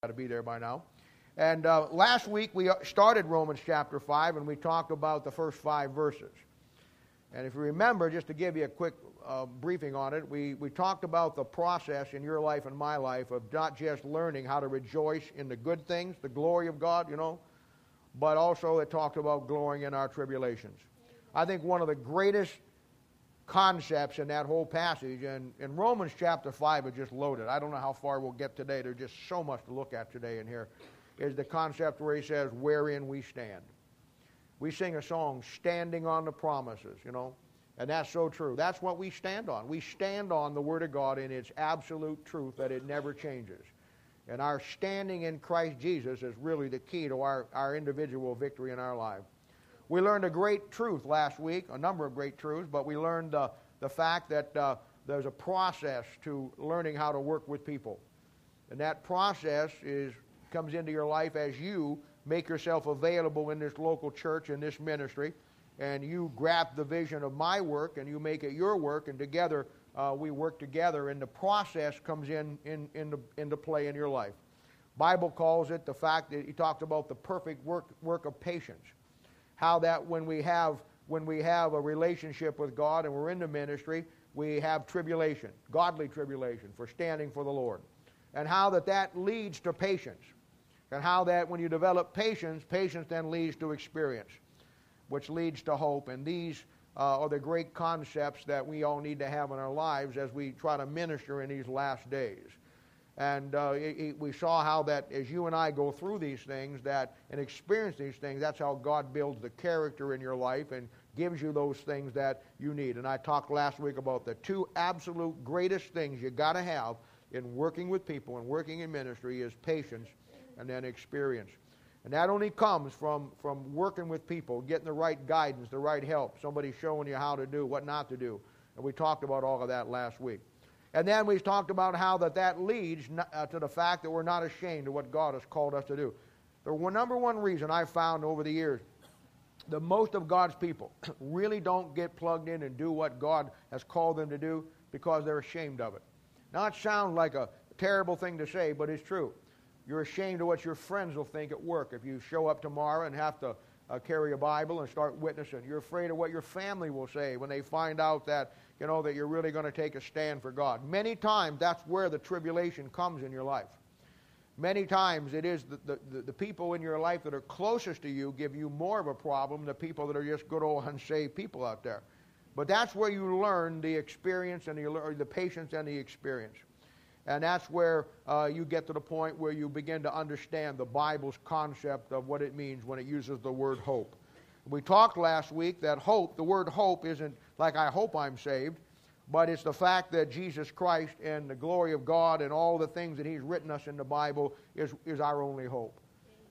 got to be there by now. And uh, last week we started Romans chapter 5 and we talked about the first five verses. And if you remember, just to give you a quick uh, briefing on it, we, we talked about the process in your life and my life of not just learning how to rejoice in the good things, the glory of God, you know, but also it talked about glorying in our tribulations. I think one of the greatest concepts in that whole passage. And in Romans chapter 5 is just loaded. I don't know how far we'll get today. There's just so much to look at today in here. Is the concept where he says, wherein we stand. We sing a song, Standing on the Promises, you know. And that's so true. That's what we stand on. We stand on the Word of God in its absolute truth that it never changes. And our standing in Christ Jesus is really the key to our, our individual victory in our life. We learned a great truth last week, a number of great truths, but we learned uh, the fact that uh, there's a process to learning how to work with people. And that process is, comes into your life as you make yourself available in this local church, in this ministry, and you grab the vision of my work and you make it your work, and together uh, we work together, and the process comes in, in, into, into play in your life. Bible calls it the fact that he talked about the perfect work, work of patience how that when we have when we have a relationship with God and we're in the ministry, we have tribulation, godly tribulation for standing for the Lord. And how that that leads to patience. And how that when you develop patience, patience then leads to experience, which leads to hope. And these uh, are the great concepts that we all need to have in our lives as we try to minister in these last days. And uh, it, it, we saw how that as you and I go through these things that and experience these things, that's how God builds the character in your life and gives you those things that you need. And I talked last week about the two absolute greatest things you got to have in working with people and working in ministry is patience and then experience. And that only comes from, from working with people, getting the right guidance, the right help, somebody showing you how to do, what not to do. And we talked about all of that last week. And then we've talked about how that, that leads uh, to the fact that we're not ashamed of what God has called us to do. The number one reason I've found over the years that most of God's people really don't get plugged in and do what God has called them to do because they're ashamed of it. Now, it sounds like a terrible thing to say, but it's true. You're ashamed of what your friends will think at work if you show up tomorrow and have to uh, carry a Bible and start witnessing. You're afraid of what your family will say when they find out that you know, that you're really going to take a stand for God. Many times that's where the tribulation comes in your life. Many times it is the, the, the, people in your life that are closest to you give you more of a problem than people that are just good old unsaved people out there. But that's where you learn the experience and the, the patience and the experience. And that's where uh, you get to the point where you begin to understand the Bible's concept of what it means when it uses the word hope. We talked last week that hope, the word hope isn't like I hope I'm saved, but it's the fact that Jesus Christ and the glory of God and all the things that He's written us in the Bible is, is our only hope.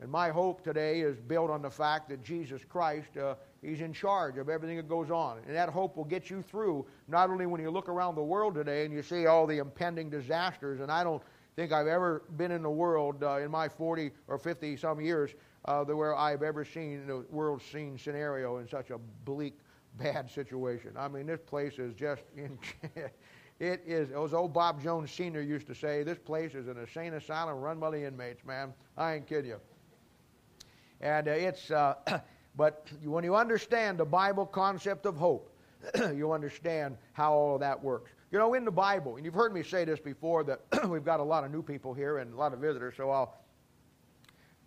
And my hope today is built on the fact that Jesus Christ, uh, He's in charge of everything that goes on. And that hope will get you through, not only when you look around the world today and you see all the impending disasters, and I don't think I've ever been in the world uh, in my 40 or 50 some years uh, where I've ever seen the world scene scenario in such a bleak bad situation. I mean, this place is just in. it is, as old Bob Jones Sr. used to say, this place is an insane asylum run by the inmates, man. I ain't kidding you. And uh, it's, uh, but when you understand the Bible concept of hope, you understand how all of that works. You know, in the Bible, and you've heard me say this before, that we've got a lot of new people here and a lot of visitors, so I'll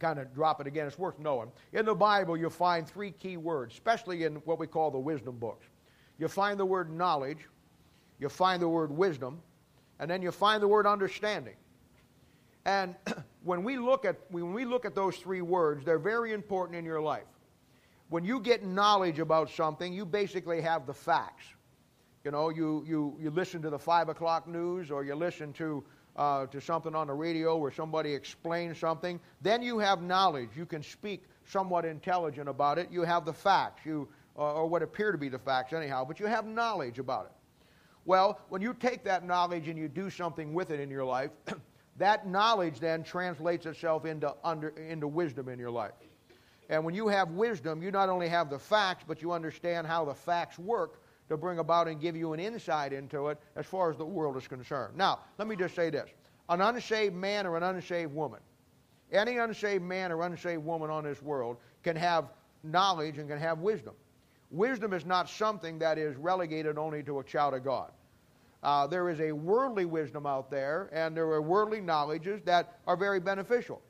kind of drop it again. It's worth knowing. In the Bible, you'll find three key words, especially in what we call the wisdom books. You'll find the word knowledge, you'll find the word wisdom, and then you'll find the word understanding. And when we look at when we look at those three words, they're very important in your life. When you get knowledge about something, you basically have the facts. You know, you, you, you listen to the five o'clock news or you listen to uh, to something on the radio where somebody explains something, then you have knowledge. You can speak somewhat intelligent about it. You have the facts, you, uh, or what appear to be the facts anyhow, but you have knowledge about it. Well, when you take that knowledge and you do something with it in your life, that knowledge then translates itself into, under, into wisdom in your life. And when you have wisdom, you not only have the facts, but you understand how the facts work to bring about and give you an insight into it as far as the world is concerned. Now, let me just say this an unshaved man or an unshaved woman Any unshaved man or unshaved woman on this world can have knowledge and can have wisdom. Wisdom is not something that is relegated only to a child of God. Uh, there is a worldly wisdom out there, and there are worldly knowledges that are very beneficial.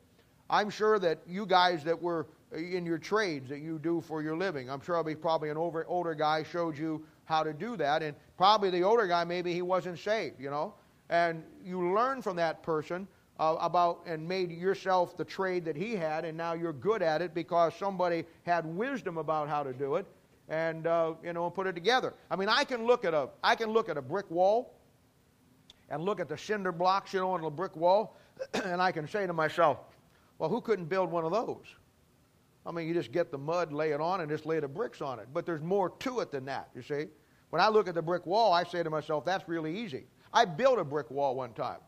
I'm sure that you guys that were in your trades that you do for your living, I'm sure I'll be probably an over, older guy showed you how to do that, and probably the older guy maybe he wasn't saved, you know, and you learn from that person uh, about and made yourself the trade that he had, and now you're good at it because somebody had wisdom about how to do it, and uh, you know put it together. I mean, I can look at a I can look at a brick wall, and look at the cinder blocks, you know, on the brick wall, and I can say to myself, well, who couldn't build one of those? I mean, you just get the mud, lay it on, and just lay the bricks on it. But there's more to it than that, you see. When I look at the brick wall, I say to myself, that's really easy. I built a brick wall one time.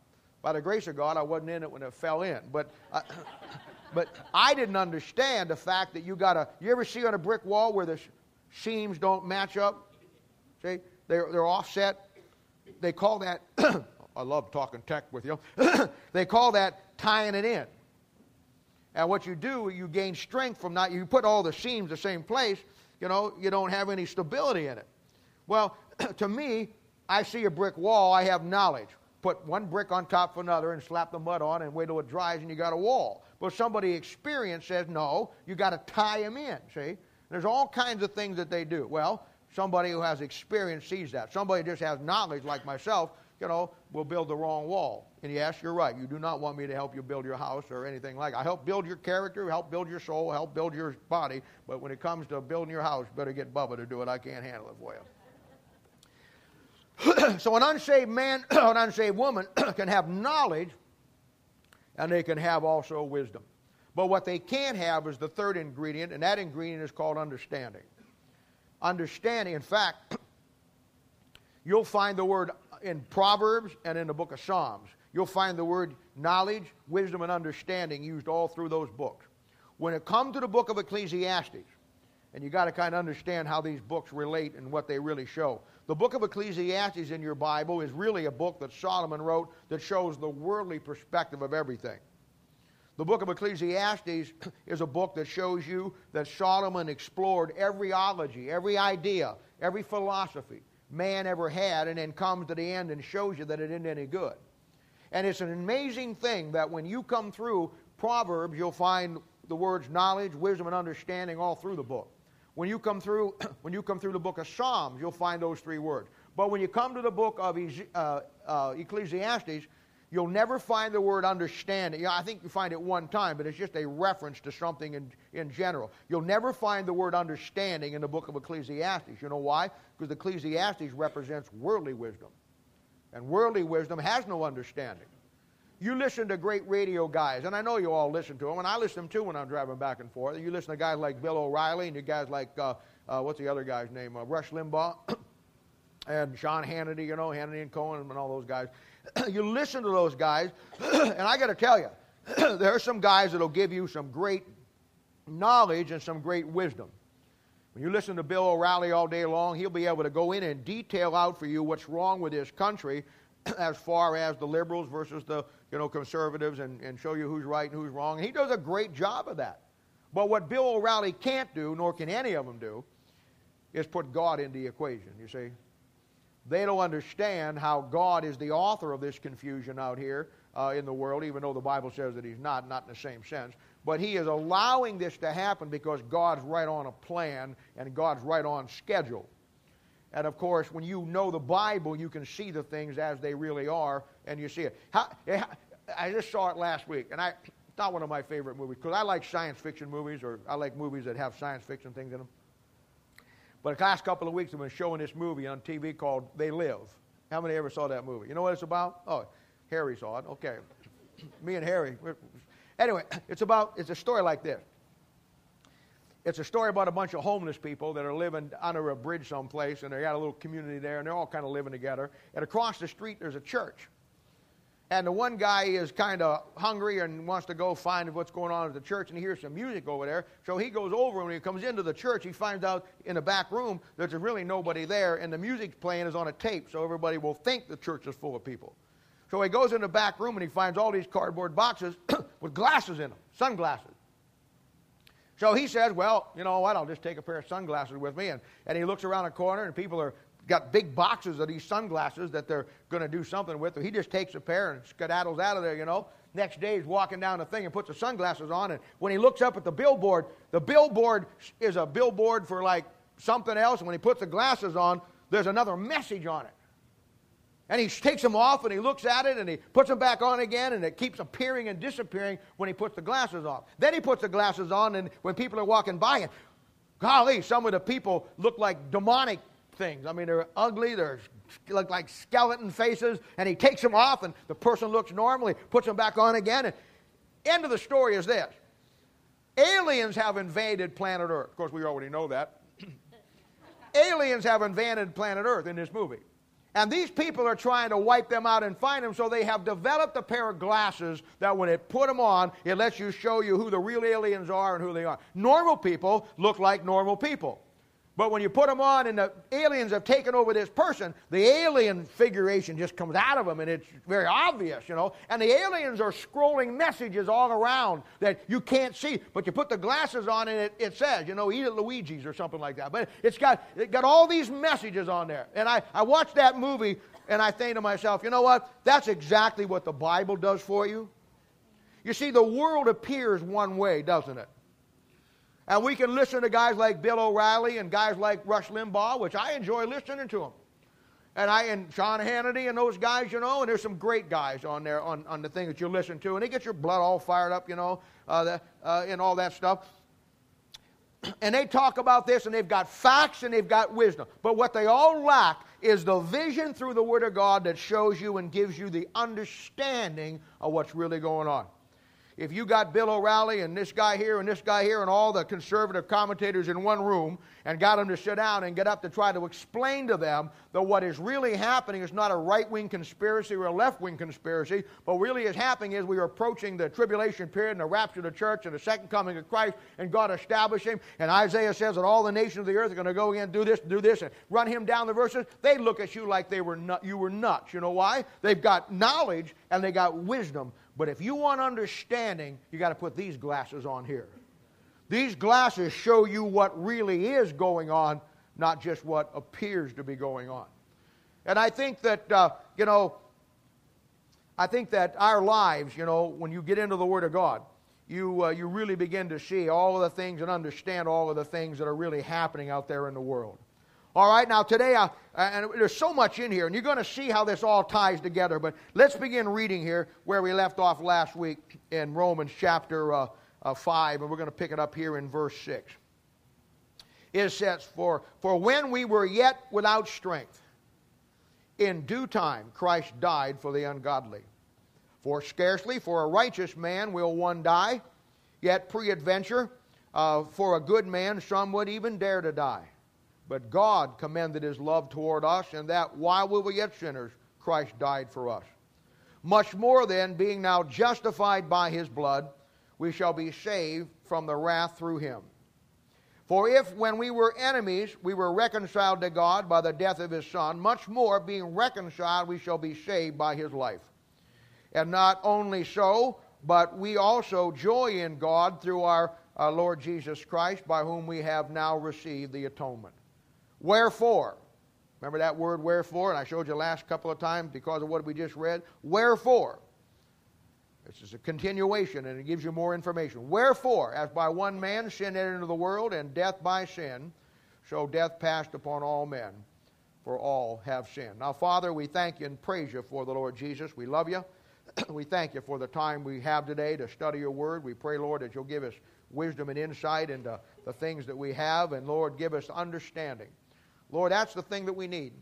By the grace of God, I wasn't in it when it fell in. But, I, but I didn't understand the fact that you got to, you ever see on a brick wall where the seams don't match up? See? They're, they're offset. They call that, I love talking tech with you, they call that tying it in. And what you do, you gain strength from that. You put all the seams the same place, you know, you don't have any stability in it. Well, to me, I see a brick wall, I have knowledge. Put one brick on top of another and slap the mud on and wait till it dries and you got a wall. But somebody experienced says, no, you got to tie them in, see? There's all kinds of things that they do. Well, somebody who has experience sees that. Somebody just has knowledge like myself, you know, will build the wrong wall. And yes, you're right. You do not want me to help you build your house or anything like that. I help build your character, help build your soul, help build your body. But when it comes to building your house, better get Bubba to do it. I can't handle it for you. so an unsaved man, an unsaved woman can have knowledge and they can have also wisdom. But what they can't have is the third ingredient, and that ingredient is called understanding. Understanding, in fact, you'll find the word in Proverbs and in the book of Psalms. You'll find the word knowledge, wisdom, and understanding used all through those books. When it comes to the book of Ecclesiastes, and you got to kind of understand how these books relate and what they really show. The book of Ecclesiastes in your Bible is really a book that Solomon wrote that shows the worldly perspective of everything. The book of Ecclesiastes is a book that shows you that Solomon explored every ology, every idea, every philosophy man ever had, and then comes to the end and shows you that it isn't any good. And it's an amazing thing that when you come through Proverbs, you'll find the words knowledge, wisdom, and understanding all through the book. When you come through, when you come through the book of Psalms, you'll find those three words. But when you come to the book of uh, uh, Ecclesiastes, you'll never find the word understanding. Know, I think you find it one time, but it's just a reference to something in, in general. You'll never find the word understanding in the book of Ecclesiastes. You know why? Because Ecclesiastes represents worldly wisdom. And worldly wisdom has no understanding. You listen to great radio guys, and I know you all listen to them, and I listen to them too when I'm driving back and forth. You listen to guys like Bill O'Reilly, and you guys like, uh, uh, what's the other guy's name? Uh, Rush Limbaugh, and Sean Hannity, you know, Hannity and Colmes, and all those guys. you listen to those guys, and I got to tell you, there are some guys that'll give you some great knowledge and some great wisdom. When you listen to Bill O'Reilly all day long, he'll be able to go in and detail out for you what's wrong with this country as far as the liberals versus the you know, conservatives and, and show you who's right and who's wrong. And he does a great job of that. But what Bill O'Reilly can't do, nor can any of them do, is put God into the equation, you see. They don't understand how God is the author of this confusion out here uh, in the world, even though the Bible says that He's not, not in the same sense. But he is allowing this to happen because God's right on a plan and God's right on schedule. And of course, when you know the Bible, you can see the things as they really are, and you see it. How, eh, I just saw it last week, and I, not one of my favorite movies because I like science fiction movies, or I like movies that have science fiction things in them. But the last couple of weeks, I've been showing this movie on TV called They Live. How many ever saw that movie? You know what it's about? Oh, Harry saw it. Okay. Me and Harry, Anyway, it's about it's a story like this. It's a story about a bunch of homeless people that are living under a bridge someplace, and they got a little community there, and they're all kind of living together. And across the street, there's a church. And the one guy is kind of hungry and wants to go find what's going on at the church, and he hears some music over there. So he goes over, and when he comes into the church, he finds out in the back room that there's really nobody there, and the music playing is on a tape, so everybody will think the church is full of people. So he goes in the back room, and he finds all these cardboard boxes with glasses in them, sunglasses. So he says, Well, you know what? I'll just take a pair of sunglasses with me. And, and he looks around a corner, and people are got big boxes of these sunglasses that they're going to do something with. So he just takes a pair and skedaddles out of there, you know. Next day, he's walking down the thing and puts the sunglasses on. And when he looks up at the billboard, the billboard is a billboard for like something else. And when he puts the glasses on, there's another message on it. And he takes them off and he looks at it and he puts them back on again and it keeps appearing and disappearing when he puts the glasses off. Then he puts the glasses on and when people are walking by and golly, some of the people look like demonic things. I mean, they're ugly, they're look like skeleton faces, and he takes them off and the person looks normally, puts them back on again. And end of the story is this. Aliens have invaded planet Earth. Of course, we already know that. Aliens have invaded planet Earth in this movie. And these people are trying to wipe them out and find them, so they have developed a pair of glasses that when it put them on, it lets you show you who the real aliens are and who they are. Normal people look like normal people. But when you put them on and the aliens have taken over this person, the alien figuration just comes out of them and it's very obvious, you know. And the aliens are scrolling messages all around that you can't see. But you put the glasses on and it, it says, you know, eat at Luigi's or something like that. But it's got, it got all these messages on there. And I, I watched that movie and I think to myself, you know what? That's exactly what the Bible does for you. You see, the world appears one way, doesn't it? And we can listen to guys like Bill O'Reilly and guys like Rush Limbaugh, which I enjoy listening to them. And I and Sean Hannity and those guys, you know, and there's some great guys on there on, on the thing that you listen to, and they get your blood all fired up, you know, uh, the, uh, and all that stuff. And they talk about this, and they've got facts and they've got wisdom. But what they all lack is the vision through the Word of God that shows you and gives you the understanding of what's really going on if you got Bill O'Reilly and this guy here and this guy here and all the conservative commentators in one room and got them to sit down and get up to try to explain to them that what is really happening is not a right wing conspiracy or a left wing conspiracy, but really is happening is we are approaching the tribulation period and the rapture of the church and the second coming of Christ and God establishing. And Isaiah says that all the nations of the earth are going to go in and do this, do this, and run him down the verses. They look at you like they were you were nuts. You know why? They've got knowledge and they got wisdom but if you want understanding, you got to put these glasses on here. These glasses show you what really is going on, not just what appears to be going on. And I think that, uh, you know, I think that our lives, you know, when you get into the Word of God, you, uh, you really begin to see all of the things and understand all of the things that are really happening out there in the world. All right, now today, uh, and there's so much in here, and you're going to see how this all ties together, but let's begin reading here where we left off last week in Romans chapter uh, uh, 5, and we're going to pick it up here in verse 6. It says, for, for when we were yet without strength, in due time Christ died for the ungodly. For scarcely for a righteous man will one die, yet peradventure, uh, for a good man some would even dare to die. But God commended his love toward us, and that while we were yet sinners, Christ died for us. Much more then, being now justified by his blood, we shall be saved from the wrath through him. For if, when we were enemies, we were reconciled to God by the death of his Son, much more, being reconciled, we shall be saved by his life. And not only so, but we also joy in God through our, our Lord Jesus Christ, by whom we have now received the atonement. Wherefore, remember that word wherefore, and I showed you last couple of times because of what we just read. Wherefore, this is a continuation and it gives you more information. Wherefore, as by one man sin entered into the world, and death by sin, so death passed upon all men, for all have sinned. Now, Father, we thank you and praise you for the Lord Jesus. We love you. we thank you for the time we have today to study your word. We pray, Lord, that you'll give us wisdom and insight into the things that we have, and Lord, give us understanding Lord, that's the thing that we need.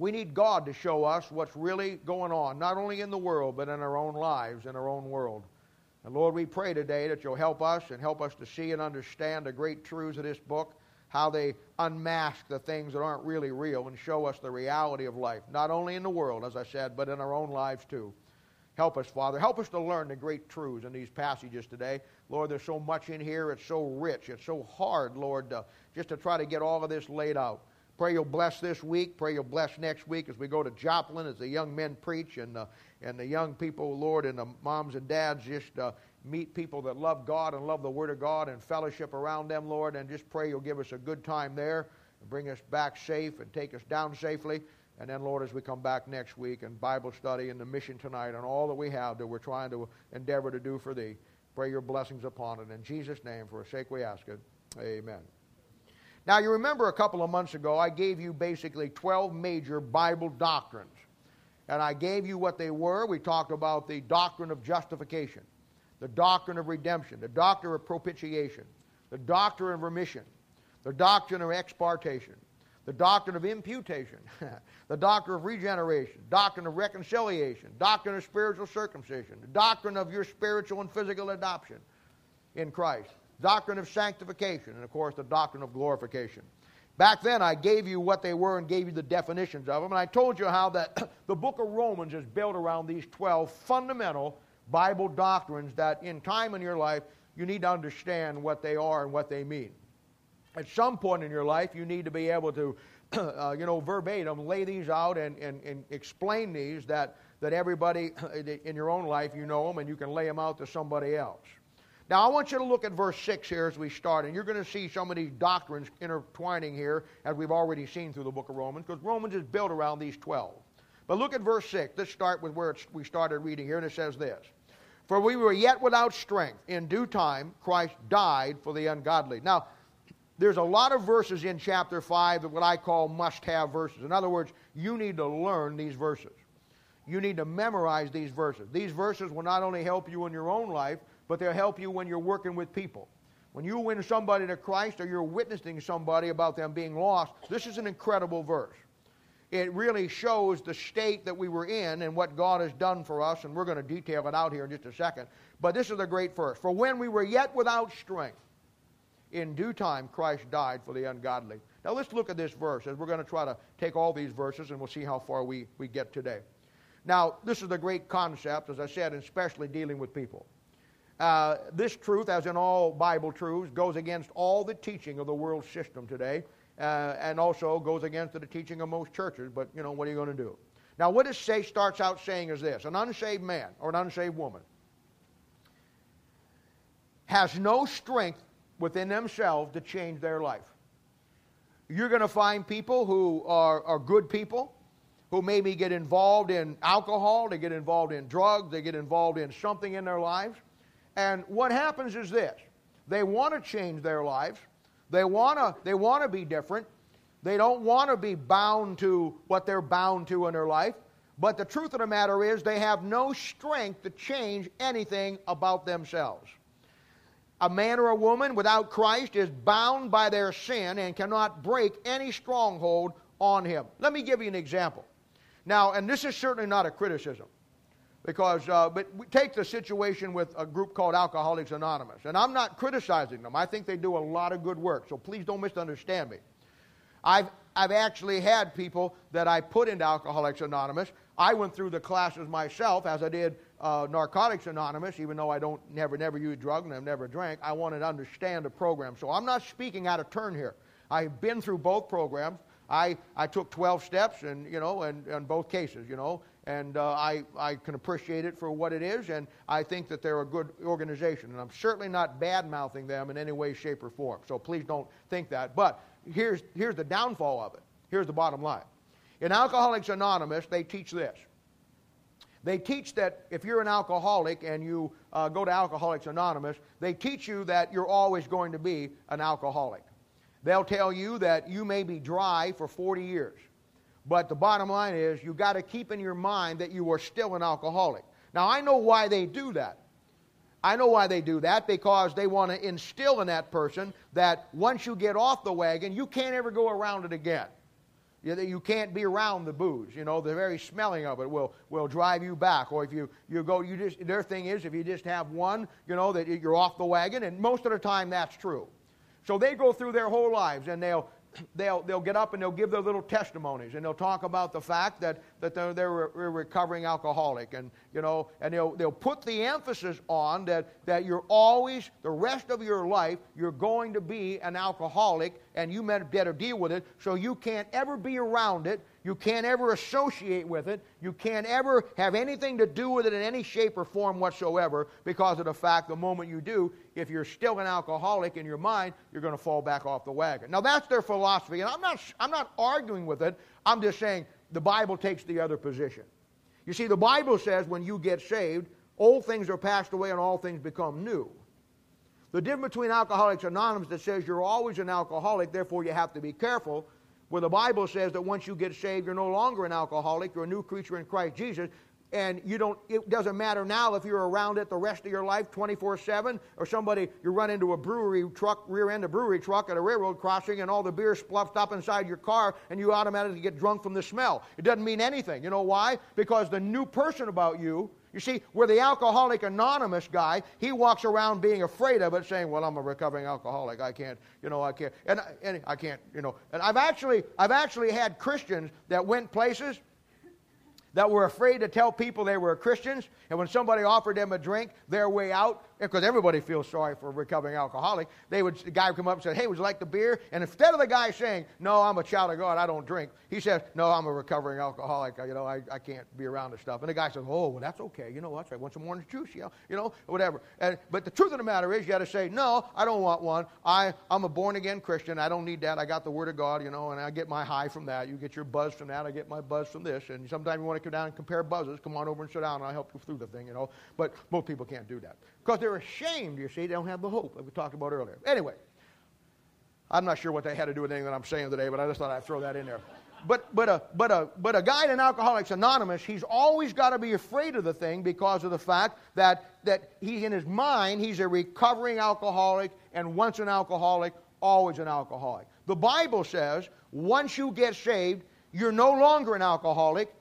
We need God to show us what's really going on, not only in the world, but in our own lives, in our own world. And Lord, we pray today that you'll help us and help us to see and understand the great truths of this book, how they unmask the things that aren't really real and show us the reality of life, not only in the world, as I said, but in our own lives too. Help us, Father. Help us to learn the great truths in these passages today. Lord, there's so much in here. It's so rich. It's so hard, Lord, to, just to try to get all of this laid out. Pray you'll bless this week. Pray you'll bless next week as we go to Joplin as the young men preach and, uh, and the young people, Lord, and the moms and dads just uh, meet people that love God and love the Word of God and fellowship around them, Lord, and just pray you'll give us a good time there and bring us back safe and take us down safely. And then, Lord, as we come back next week and Bible study and the mission tonight and all that we have that we're trying to endeavor to do for Thee, pray your blessings upon it. In Jesus' name, for a sake we ask it. Amen. Now, you remember a couple of months ago, I gave you basically 12 major Bible doctrines. And I gave you what they were. We talked about the doctrine of justification, the doctrine of redemption, the doctrine of propitiation, the doctrine of remission, the doctrine of expartation, the doctrine of imputation, the doctrine of regeneration, doctrine of reconciliation, doctrine of spiritual circumcision, the doctrine of your spiritual and physical adoption in Christ, doctrine of sanctification, and of course the doctrine of glorification. Back then, I gave you what they were and gave you the definitions of them, and I told you how that the book of Romans is built around these 12 fundamental Bible doctrines that in time in your life you need to understand what they are and what they mean at some point in your life, you need to be able to, uh, you know, verbatim lay these out and, and, and explain these that, that everybody in your own life, you know them and you can lay them out to somebody else. Now, I want you to look at verse 6 here as we start, and you're going to see some of these doctrines intertwining here, as we've already seen through the book of Romans, because Romans is built around these 12. But look at verse 6. Let's start with where we started reading here, and it says this For we were yet without strength. In due time, Christ died for the ungodly. Now, there's a lot of verses in chapter 5 that what I call must have verses. In other words, you need to learn these verses. You need to memorize these verses. These verses will not only help you in your own life, but they'll help you when you're working with people. When you win somebody to Christ or you're witnessing somebody about them being lost, this is an incredible verse. It really shows the state that we were in and what God has done for us, and we're going to detail it out here in just a second. But this is a great verse. For when we were yet without strength, in due time Christ died for the ungodly. Now let's look at this verse as we're going to try to take all these verses and we'll see how far we, we get today. Now, this is the great concept, as I said, especially dealing with people. Uh, this truth, as in all Bible truths, goes against all the teaching of the world system today, uh, and also goes against the teaching of most churches. But you know, what are you going to do? Now, what it say starts out saying is this: an unsaved man or an unsaved woman has no strength within themselves to change their life. You're going to find people who are, are good people, who maybe get involved in alcohol, they get involved in drugs, they get involved in something in their lives. And what happens is this they want to change their lives, they want to, they want to be different, they don't want to be bound to what they're bound to in their life. But the truth of the matter is, they have no strength to change anything about themselves a man or a woman without Christ is bound by their sin and cannot break any stronghold on him. Let me give you an example. Now, and this is certainly not a criticism, because, uh, but take the situation with a group called Alcoholics Anonymous. And I'm not criticizing them, I think they do a lot of good work, so please don't misunderstand me. I've, I've actually had people that I put into Alcoholics Anonymous. I went through the classes myself, as I did uh, Narcotics Anonymous, even though I don't never never use drugs and I've never drank, I wanted to understand the program. So I'm not speaking out of turn here. I've been through both programs. I, I took 12 steps, and you know, and, in both cases, you know, and uh, I, I can appreciate it for what it is, and I think that they're a good organization, and I'm certainly not bad mouthing them in any way, shape, or form. So please don't think that. But here's here's the downfall of it. Here's the bottom line. In Alcoholics Anonymous, they teach this they teach that if you're an alcoholic and you uh, go to Alcoholics Anonymous, they teach you that you're always going to be an alcoholic. They'll tell you that you may be dry for 40 years. But the bottom line is you've got to keep in your mind that you are still an alcoholic. Now, I know why they do that. I know why they do that because they want to instill in that person that once you get off the wagon, you can't ever go around it again. You, you can't be around the booze. You know, the very smelling of it will, will drive you back. Or if you, you go, you just, their thing is if you just have one, you know, that you're off the wagon. And most of the time that's true. So they go through their whole lives and they'll, they'll, they'll get up and they'll give their little testimonies and they'll talk about the fact that that they're, they're a recovering alcoholic. And, you know, and they'll, they'll put the emphasis on that, that you're always, the rest of your life, you're going to be an alcoholic and you better deal with it so you can't ever be around it. You can't ever associate with it. You can't ever have anything to do with it in any shape or form whatsoever because of the fact the moment you do, if you're still an alcoholic in your mind, you're going to fall back off the wagon. Now, that's their philosophy, and I'm not, I'm not arguing with it. I'm just saying the Bible takes the other position. You see, the Bible says when you get saved, old things are passed away and all things become new. The difference between Alcoholics Anonymous that says you're always an alcoholic, therefore you have to be careful, where the Bible says that once you get saved, you're no longer an alcoholic, you're a new creature in Christ Jesus, and you don't it doesn't matter now if you're around it the rest of your life 24-7 or somebody you run into a brewery truck rear end a brewery truck at a railroad crossing and all the beer spluffed up inside your car and you automatically get drunk from the smell. It doesn't mean anything. You know why? Because the new person about you you see, where the alcoholic anonymous guy, he walks around being afraid of it, saying, "Well, I'm a recovering alcoholic. I can't, you know, I can't, and, and I can't, you know." And I've actually, I've actually had Christians that went places that were afraid to tell people they were Christians, and when somebody offered them a drink, their way out, because everybody feels sorry for a recovering alcoholic, they would the guy would come up and say, "Hey, would you like the beer?" And instead of the guy saying, "No, I'm a child of God, I don't drink," he says, "No, I'm a recovering alcoholic. You know, I, I can't be around this stuff." And the guy says, "Oh, well, that's okay. You know, that's right. Want some orange juice? You know, you know, whatever." And but the truth of the matter is, you got to say, "No, I don't want one. I I'm a born again Christian. I don't need that. I got the Word of God. You know, and I get my high from that. You get your buzz from that. I get my buzz from this. And sometimes you want to come down and compare buzzes. Come on over and sit down, and I'll help you through the thing. You know, but most people can't do that because they're ashamed. You see, they don't have the hope that we talked about earlier. Anyway, I'm not sure what they had to do with anything that I'm saying today, but I just thought I'd throw that in there. But, but, a, but, a, but a guy in Alcoholics Anonymous, he's always got to be afraid of the thing because of the fact that, that he, in his mind, he's a recovering alcoholic, and once an alcoholic, always an alcoholic. The Bible says once you get saved, you're no longer an alcoholic,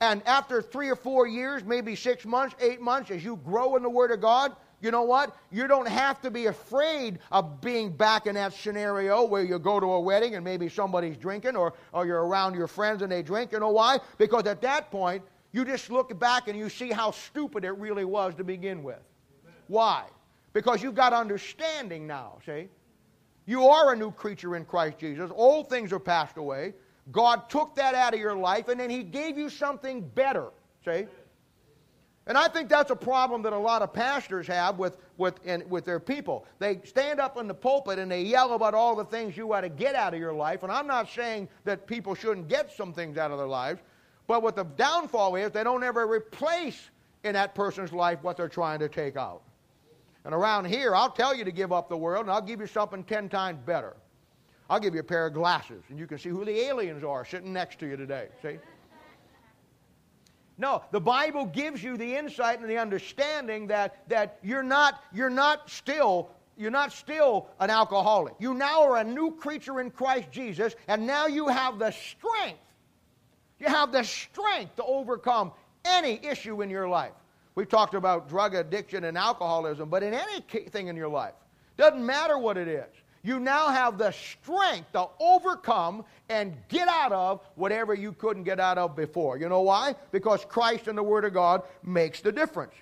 and after three or four years, maybe six months, eight months, as you grow in the Word of God, you know what? You don't have to be afraid of being back in that scenario where you go to a wedding and maybe somebody's drinking or, or you're around your friends and they drink. You know why? Because at that point, you just look back and you see how stupid it really was to begin with. Why? Because you've got understanding now, see? You are a new creature in Christ Jesus. Old things are passed away. God took that out of your life and then He gave you something better, see? And I think that's a problem that a lot of pastors have with, with, with their people. They stand up in the pulpit and they yell about all the things you ought to get out of your life. And I'm not saying that people shouldn't get some things out of their lives. But what the downfall is, they don't ever replace in that person's life what they're trying to take out. And around here, I'll tell you to give up the world, and I'll give you something ten times better. I'll give you a pair of glasses, and you can see who the aliens are sitting next to you today. See? No, the Bible gives you the insight and the understanding that, that you're, not, you're not still you're not still an alcoholic. You now are a new creature in Christ Jesus, and now you have the strength. You have the strength to overcome any issue in your life. We've talked about drug addiction and alcoholism, but in anything in your life, doesn't matter what it is you now have the strength to overcome and get out of whatever you couldn't get out of before. You know why? Because Christ and the Word of God makes the difference.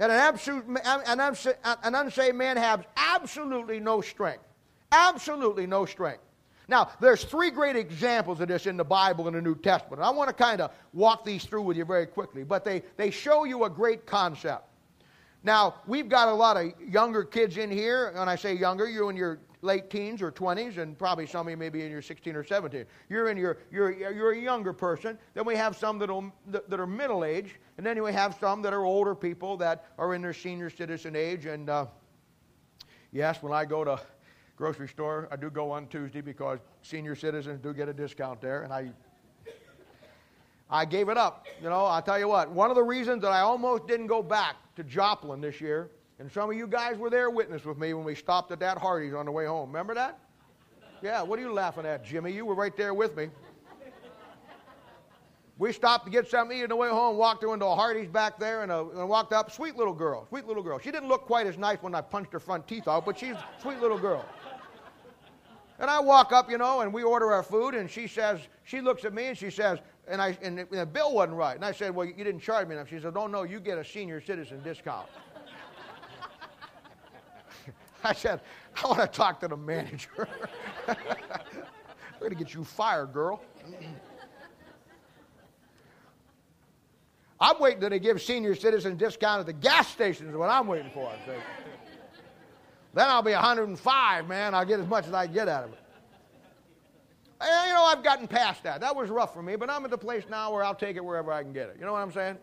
And an, absolute, an unsaved man has absolutely no strength. Absolutely no strength. Now, there's three great examples of this in the Bible and the New Testament. I want to kind of walk these through with you very quickly, but they, they show you a great concept. Now, we've got a lot of younger kids in here. When I say younger, you're in your late teens or 20s, and probably some of you may be in your 16 or 17. You're in your, you're, you're a younger person. Then we have some that that are middle age, and then we have some that are older people that are in their senior citizen age. And uh, yes, when I go to grocery store, I do go on Tuesday because senior citizens do get a discount there, and I I gave it up. You know, I'll tell you what, one of the reasons that I almost didn't go back to Joplin this year and some of you guys were there witness with me when we stopped at that Hardee's on the way home. Remember that? Yeah, what are you laughing at, Jimmy? You were right there with me. We stopped to get something to eat on the way home, walked into a Hardee's back there, and, uh, and, walked up. Sweet little girl, sweet little girl. She didn't look quite as nice when I punched her front teeth out, but she's a sweet little girl. And I walk up, you know, and we order our food, and she says, she looks at me and she says, and I and the bill wasn't right. And I said, well, you didn't charge me enough. She said, oh no, you get a senior citizen discount. I said, I want to talk to the manager. We're going to get you fired, girl. I'm waiting till they give senior citizens discount at the gas stations is what I'm waiting for. Then I'll be 105, man. I'll get as much as I get out of it. And, you know, I've gotten past that. That was rough for me, but I'm at the place now where I'll take it wherever I can get it. You know what I'm saying?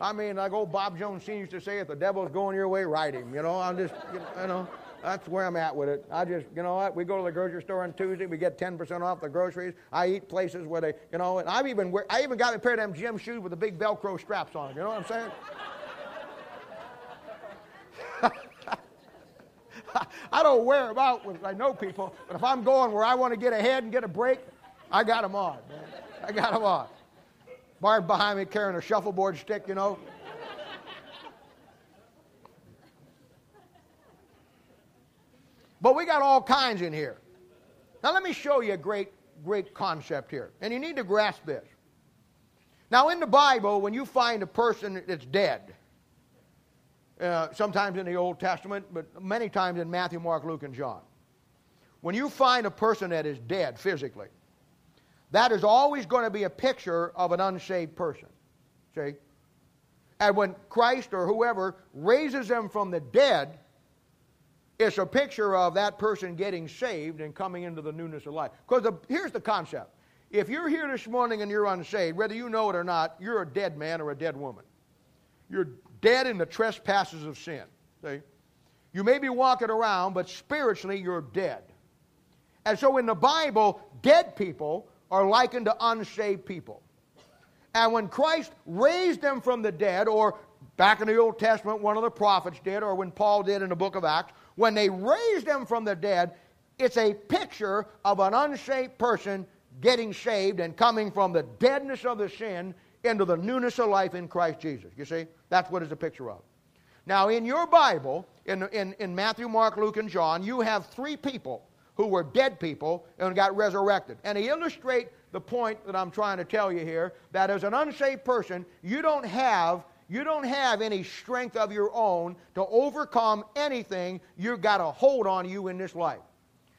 I mean, like old Bob Jones Sr. used to say, if the devil's going your way, ride him. You know, I'm just, you know, that's where I'm at with it. I just, you know what? We go to the grocery store on Tuesday. We get 10% off the groceries. I eat places where they, you know, and I've even, I even got a pair of them gym shoes with the big Velcro straps on them. You know what I'm saying? I don't wear them out with I know people, but if I'm going where I want to get ahead and get a break, I got them on, man. I got them on. Barb behind me carrying a shuffleboard stick, you know. But we got all kinds in here. Now let me show you a great, great concept here. And you need to grasp this. Now in the Bible, when you find a person that's dead, uh, sometimes in the Old Testament, but many times in Matthew, Mark, Luke, and John. When you find a person that is dead physically, that is always going to be a picture of an unsaved person. See? And when Christ or whoever raises them from the dead, it's a picture of that person getting saved and coming into the newness of life. Because here's the concept. If you're here this morning and you're unsaved, whether you know it or not, you're a dead man or a dead woman. You're dead in the trespasses of sin. See? You may be walking around, but spiritually you're dead. And so in the Bible, dead people are likened to unsaved people. And when Christ raised them from the dead, or back in the Old Testament, one of the prophets did, or when Paul did in the book of Acts, when they raised them from the dead, it's a picture of an unsaved person getting saved and coming from the deadness of the sin into the newness of life in Christ Jesus. You see? That's what it's a picture of. Now, in your Bible, in, in, in Matthew, Mark, Luke, and John, you have three people who were dead people and got resurrected. And he illustrate the point that I'm trying to tell you here, that as an unsaved person, you don't have you don't have any strength of your own to overcome anything you've got a hold on you in this life.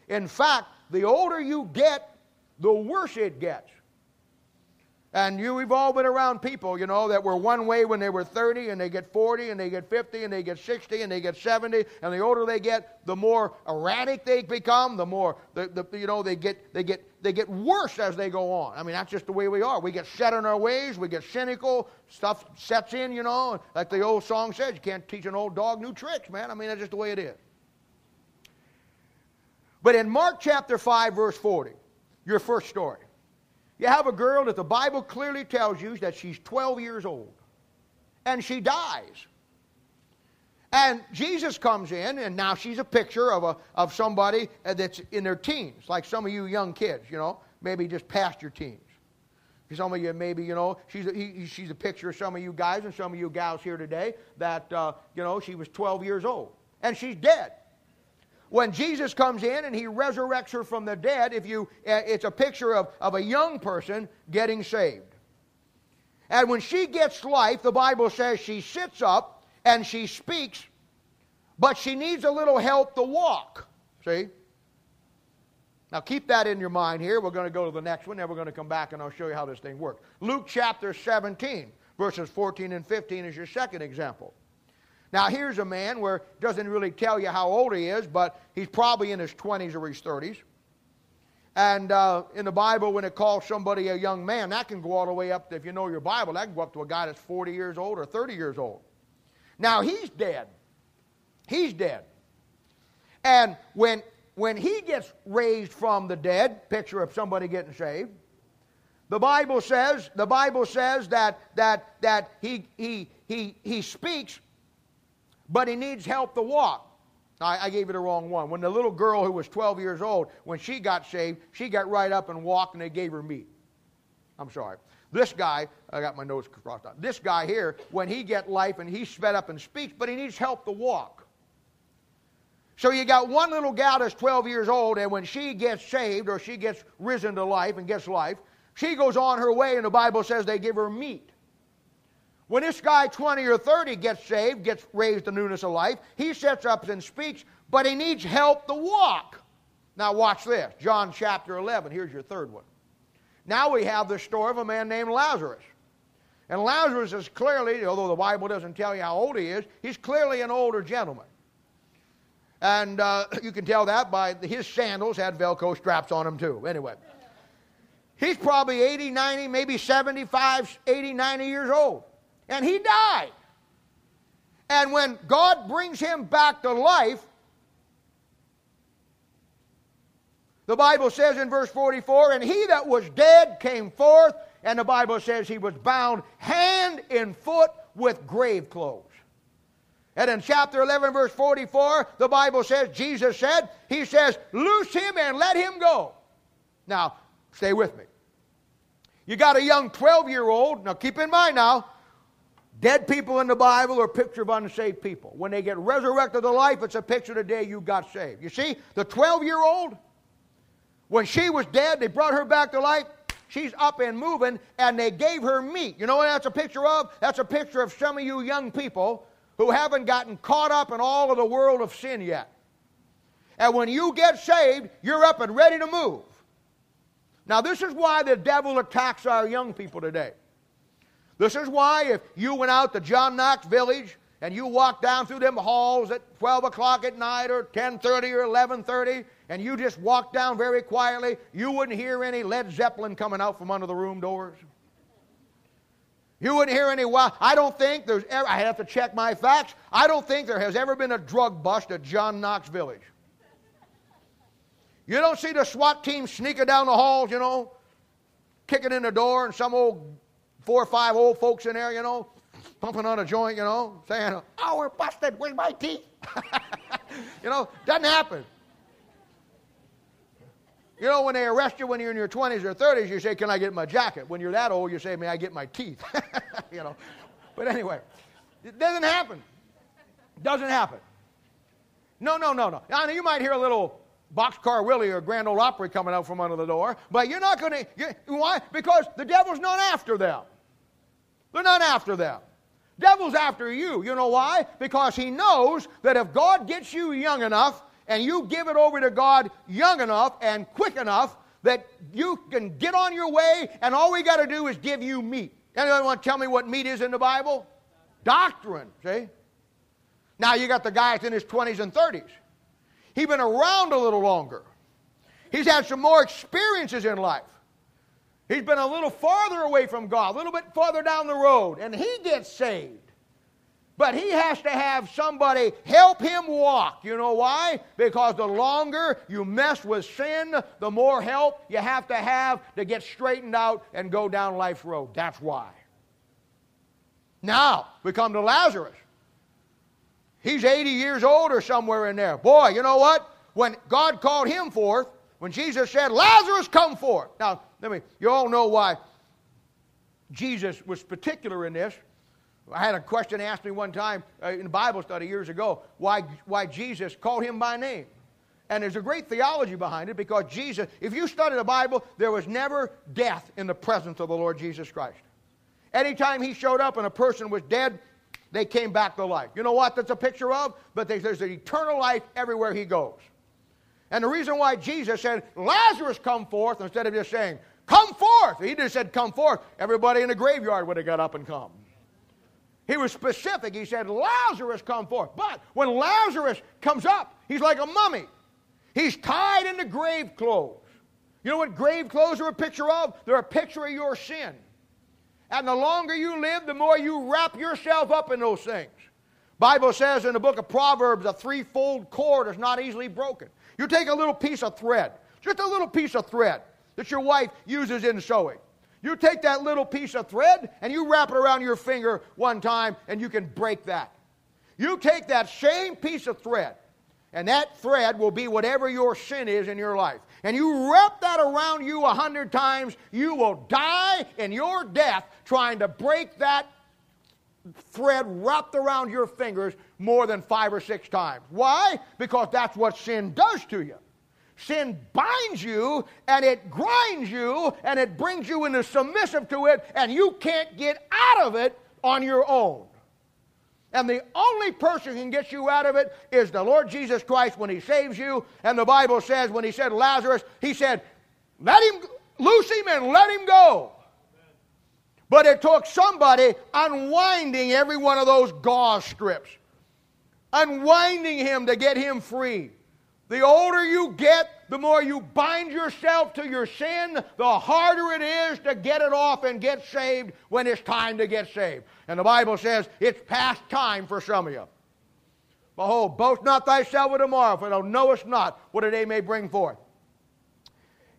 In fact, the older you get, the worse it gets. And you, we've all been around people, you know, that were one way when they were 30, and they get 40, and they get 50, and they get 60, and they get 70. And the older they get, the more erratic they become, the more, the, the, you know, they get, they, get, they get worse as they go on. I mean, that's just the way we are. We get set in our ways, we get cynical, stuff sets in, you know. Like the old song says, you can't teach an old dog new tricks, man. I mean, that's just the way it is. But in Mark chapter 5, verse 40, your first story. You have a girl that the Bible clearly tells you that she's 12 years old, and she dies. And Jesus comes in, and now she's a picture of, a, of somebody that's in their teens, like some of you young kids, you know, maybe just past your teens. Some of you maybe, you know, she's a, he, she's a picture of some of you guys and some of you gals here today that, uh, you know, she was 12 years old. And she's dead. When Jesus comes in and he resurrects her from the dead, if you, uh, it's a picture of, of a young person getting saved. And when she gets life, the Bible says she sits up and she speaks, but she needs a little help to walk. See? Now keep that in your mind here. We're going to go to the next one, then we're going to come back and I'll show you how this thing works. Luke chapter 17, verses 14 and 15 is your second example. Now, here's a man where it doesn't really tell you how old he is, but he's probably in his 20s or his 30s. And uh, in the Bible, when it calls somebody a young man, that can go all the way up to, if you know your Bible, that can go up to a guy that's 40 years old or 30 years old. Now, he's dead. He's dead. And when, when he gets raised from the dead, picture of somebody getting saved, the Bible says, the Bible says that, that, that he, he, he, he speaks but he needs help to walk. I, I, gave you the wrong one. When the little girl who was 12 years old, when she got saved, she got right up and walked and they gave her meat. I'm sorry. This guy, I got my nose crossed out. This guy here, when he get life and he sped up and speaks, but he needs help to walk. So you got one little gal that's 12 years old, and when she gets saved or she gets risen to life and gets life, she goes on her way, and the Bible says they give her meat. When this guy, 20 or 30, gets saved, gets raised to newness of life, he sets up and speaks, but he needs help to walk. Now, watch this John chapter 11. Here's your third one. Now we have the story of a man named Lazarus. And Lazarus is clearly, although the Bible doesn't tell you how old he is, he's clearly an older gentleman. And uh, you can tell that by his sandals had Velcro straps on them, too. Anyway, he's probably 80, 90, maybe 75, 80, 90 years old. And he died. And when God brings him back to life, the Bible says in verse 44 and he that was dead came forth, and the Bible says he was bound hand and foot with grave clothes. And in chapter 11, verse 44, the Bible says, Jesus said, He says, loose him and let him go. Now, stay with me. You got a young 12 year old, now keep in mind now, dead people in the Bible are a picture of unsaved people. When they get resurrected to life, it's a picture of the day you got saved. You see, the 12 year old, when she was dead, they brought her back to life. She's up and moving, and they gave her meat. You know what that's a picture of? That's a picture of some of you young people who haven't gotten caught up in all of the world of sin yet. And when you get saved, you're up and ready to move. Now, this is why the devil attacks our young people today. This is why if you went out to John Knox Village and you walked down through them halls at 12 o'clock at night or 10.30 or 11.30 and you just walked down very quietly, you wouldn't hear any Led Zeppelin coming out from under the room doors. You wouldn't hear any. I don't think there's ever. I have to check my facts. I don't think there has ever been a drug bust at John Knox Village. You don't see the SWAT team sneaking down the halls, you know, kicking in the door, and some old four or five old folks in there, you know, pumping on a joint, you know, saying, "Oh, we're busted. Where's my teeth?" you know, doesn't happen. You know, when they arrest you when you're in your 20s or 30s, you say, Can I get my jacket? When you're that old, you say, May I get my teeth? you know. But anyway, it doesn't happen. Doesn't happen. No, no, no, no. Now, you might hear a little Boxcar Willie or Grand Ole Opry coming out from under the door, but you're not going to. Why? Because the devil's not after them. They're not after them. Devil's after you. You know why? Because he knows that if God gets you young enough, and you give it over to God young enough and quick enough that you can get on your way, and all we got to do is give you meat. Anyone want to tell me what meat is in the Bible? Doctrine, see? Now you got the guy that's in his 20s and 30s. He's been around a little longer. He's had some more experiences in life. He's been a little farther away from God, a little bit farther down the road, and he gets saved. But he has to have somebody help him walk. You know why? Because the longer you mess with sin, the more help you have to have to get straightened out and go down life's road. That's why. Now, we come to Lazarus. He's 80 years old or somewhere in there. Boy, you know what? When God called him forth, when Jesus said, Lazarus, come forth. Now, let me, you all know why Jesus was particular in this. I had a question asked me one time uh, in Bible study years ago why, why Jesus called him by name. And there's a great theology behind it because Jesus, if you study the Bible, there was never death in the presence of the Lord Jesus Christ. Anytime he showed up and a person was dead, they came back to life. You know what that's a picture of? But there's an eternal life everywhere he goes. And the reason why Jesus said, Lazarus, come forth, instead of just saying, come forth, he just said, come forth, everybody in the graveyard would have got up and come. He was specific. He said, Lazarus come forth. But when Lazarus comes up, he's like a mummy. He's tied in the grave clothes. You know what grave clothes are a picture of? They're a picture of your sin. And the longer you live, the more you wrap yourself up in those things. Bible says in the book of Proverbs, a threefold cord is not easily broken. You take a little piece of thread, just a little piece of thread that your wife uses in sewing. You take that little piece of thread and you wrap it around your finger one time and you can break that. You take that same piece of thread, and that thread will be whatever your sin is in your life. And you wrap that around you a hundred times, you will die in your death trying to break that thread wrapped around your fingers more than five or six times. Why? Because that's what sin does to you. Sin binds you and it grinds you and it brings you into submissive to it, and you can't get out of it on your own. And the only person who can get you out of it is the Lord Jesus Christ when He saves you. And the Bible says, when He said Lazarus, He said, Let him loose him and let him go. But it took somebody unwinding every one of those gauze strips, unwinding him to get him free. The older you get, the more you bind yourself to your sin, the harder it is to get it off and get saved when it's time to get saved. And the Bible says it's past time for some of you. Behold, boast not thyself of tomorrow, for thou knowest not what a day may bring forth.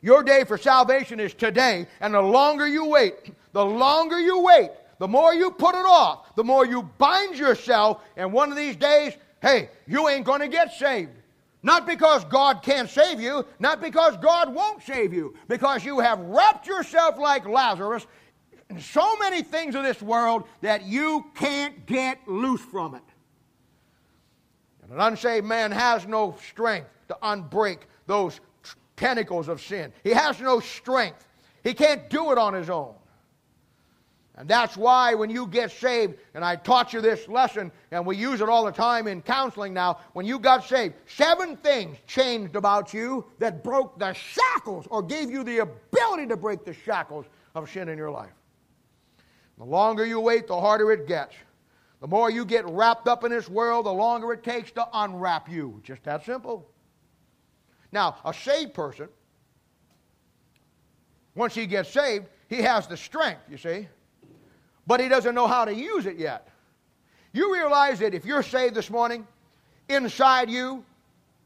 Your day for salvation is today, and the longer you wait, the longer you wait, the more you put it off, the more you bind yourself, and one of these days, hey, you ain't going to get saved. Not because God can't save you, not because God won't save you, because you have wrapped yourself like Lazarus in so many things of this world that you can't get loose from it. And an unsaved man has no strength to unbreak those tentacles of sin. He has no strength. He can't do it on his own. And that's why when you get saved, and I taught you this lesson, and we use it all the time in counseling now, when you got saved, seven things changed about you that broke the shackles or gave you the ability to break the shackles of sin in your life. The longer you wait, the harder it gets. The more you get wrapped up in this world, the longer it takes to unwrap you. Just that simple. Now, a saved person, once he gets saved, he has the strength, you see, but he doesn't know how to use it yet. You realize that if you're saved this morning, inside you,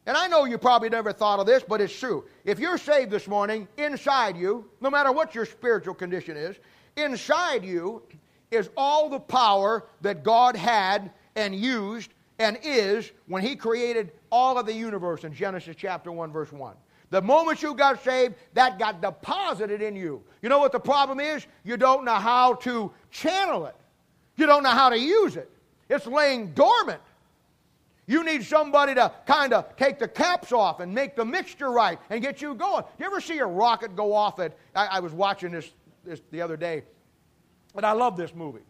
and I know you probably never thought of this, but it's true. If you're saved this morning, inside you, no matter what your spiritual condition is, inside you is all the power that God had and used and is when He created all of the universe in Genesis chapter 1, verse 1. The moment you got saved, that got deposited in you. You know what the problem is? You don't know how to channel it, you don't know how to use it. It's laying dormant. You need somebody to kind of take the caps off and make the mixture right and get you going. You ever see a rocket go off at? I, I was watching this, this the other day, and I love this movie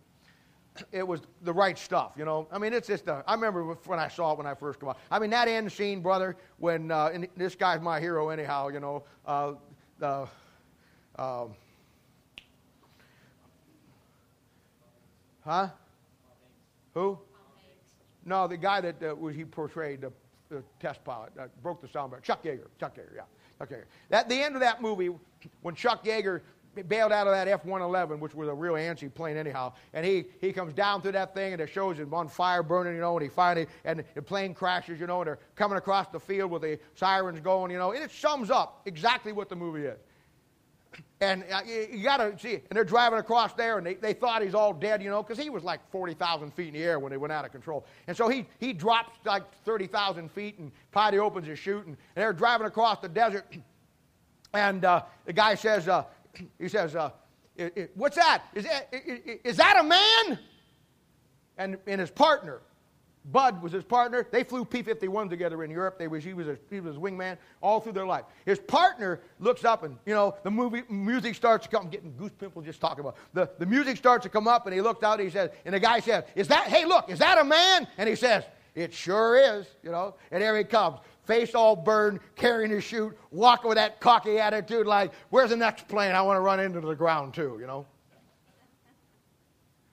it was the right stuff, you know. I mean, it's just, a, I remember when I saw it when I first came out. I mean, that end scene, brother, when, uh, and this guy's my hero anyhow, you know, uh, the, uh, huh? Who? No, the guy that uh, he portrayed, the, the test pilot, that broke the sound bar. Chuck Yeager. Chuck Yeager, yeah. Chuck Yeager. At the end of that movie, when Chuck Yeager bailed out of that F-111, which was a real antsy plane anyhow. And he, he comes down through that thing, and it shows him on fire burning, you know, and he finally, and the plane crashes, you know, and they're coming across the field with the sirens going, you know, and it sums up exactly what the movie is. And uh, you, you got to see, and they're driving across there, and they, they thought he's all dead, you know, because he was like 40,000 feet in the air when they went out of control. And so he, he drops like 30,000 feet, and Potty opens his chute, and, and they're driving across the desert. And uh, the guy says, uh, he says, uh, What's that? Is, that? is that a man? And, and his partner, Bud was his partner. They flew P 51 together in Europe. They was, he, was a, he was wingman all through their life. His partner looks up, and, you know, the movie, music starts to come. I'm getting goose pimples just talking about the, the music starts to come up, and he looked out, and he says, and the guy says, Is that, hey, look, is that a man? And he says, It sure is, you know. And there he comes face all burned, carrying his chute, walking with that cocky attitude like, where's the next plane? I want to run into the ground too, you know?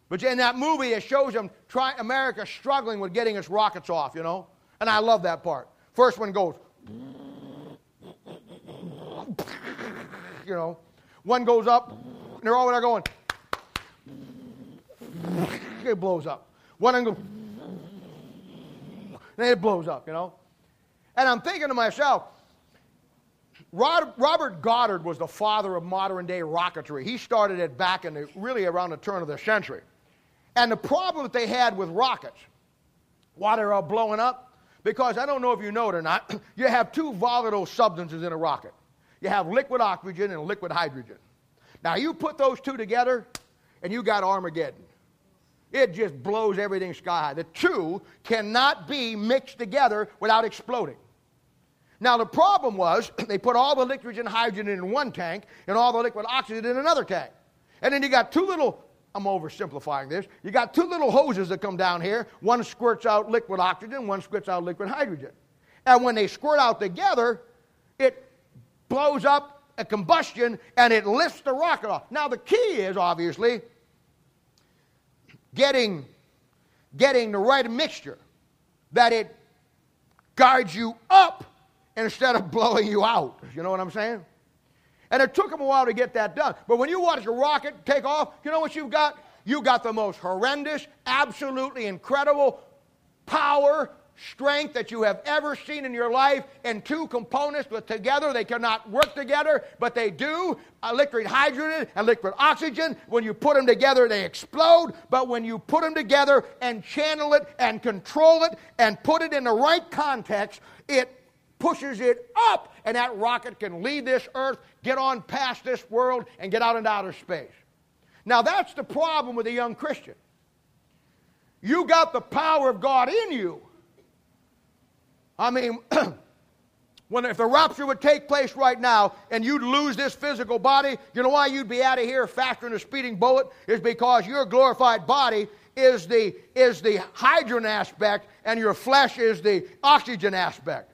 But in that movie, it shows them try, America struggling with getting its rockets off, you know? And I love that part. First one goes, you know, one goes up, and they're all there going, it blows up. One goes, and it blows up, you know? And I'm thinking to myself, Robert Goddard was the father of modern day rocketry. He started it back in the, really around the turn of the century. And the problem that they had with rockets, why they're all blowing up, because I don't know if you know it or not, you have two volatile substances in a rocket. You have liquid oxygen and liquid hydrogen. Now you put those two together, and you got Armageddon. It just blows everything sky high. The two cannot be mixed together without exploding. Now, the problem was they put all the liquid and hydrogen in one tank and all the liquid oxygen in another tank. And then you got two little, I'm oversimplifying this, you got two little hoses that come down here. One squirts out liquid oxygen, one squirts out liquid hydrogen. And when they squirt out together, it blows up a combustion and it lifts the rocket off. Now, the key is obviously getting, getting the right mixture that it guides you up instead of blowing you out. You know what I'm saying? And it took them a while to get that done. But when you watch a rocket take off, you know what you've got? You got the most horrendous, absolutely incredible power, strength that you have ever seen in your life and two components, but together they cannot work together, but they do. Liquid hydrogen and liquid oxygen, when you put them together, they explode. But when you put them together and channel it and control it and put it in the right context, it pushes it up, and that rocket can leave this earth, get on past this world, and get out into outer space. Now, that's the problem with a young Christian. You got the power of God in you I mean, when if the rapture would take place right now and you'd lose this physical body, you know why you'd be out of here faster than a speeding bullet? Is because your glorified body is the is the hydrogen aspect and your flesh is the oxygen aspect.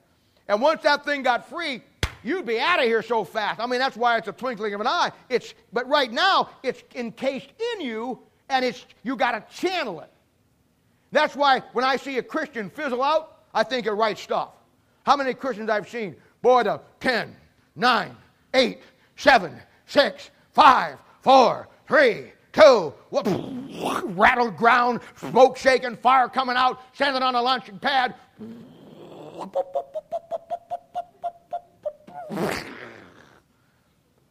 And once that thing got free, you'd be out of here so fast. I mean, that's why it's a twinkling of an eye. It's but right now it's encased in you and it's you got to channel it. That's why when I see a Christian fizzle out, I think of right stuff. How many Christians I've seen? Boy, the 10, 9, 8, 7, 6, 5, 4, 3, 2, rattled ground, smoke shaking, fire coming out, standing on a launching pad.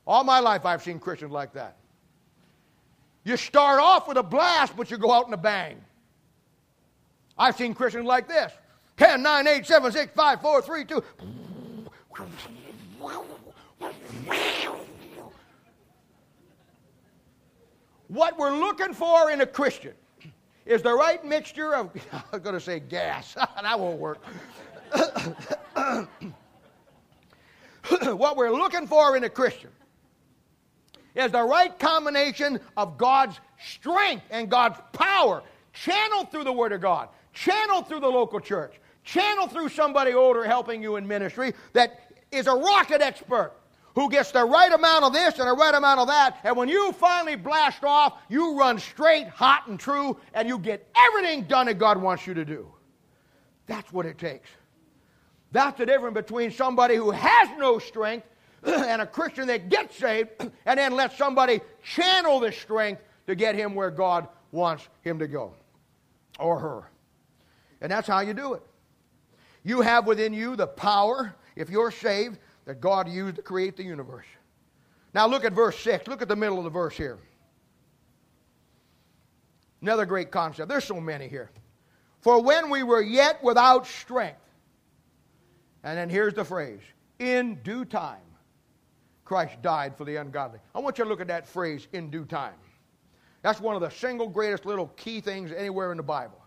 All my life I've seen Christians like that. You start off with a blast, but you go out in a bang. I've seen Christians like this. 10, 9, 8, 7, 6, 5, 4, 3, 2. What we're looking for in a Christian is the right mixture of, I'm going to say gas, that won't work. what we're looking for in a Christian is the right combination of God's strength and God's power channeled through the Word of God, channeled through the local church, Channel through somebody older helping you in ministry that is a rocket expert who gets the right amount of this and the right amount of that. And when you finally blast off, you run straight, hot, and true, and you get everything done that God wants you to do. That's what it takes. That's the difference between somebody who has no strength and a Christian that gets saved and then lets somebody channel the strength to get him where God wants him to go or her. And that's how you do it. You have within you the power, if you're saved, that God used to create the universe. Now look at verse 6. Look at the middle of the verse here. Another great concept. There's so many here. For when we were yet without strength, and then here's the phrase in due time, Christ died for the ungodly. I want you to look at that phrase, in due time. That's one of the single greatest little key things anywhere in the Bible.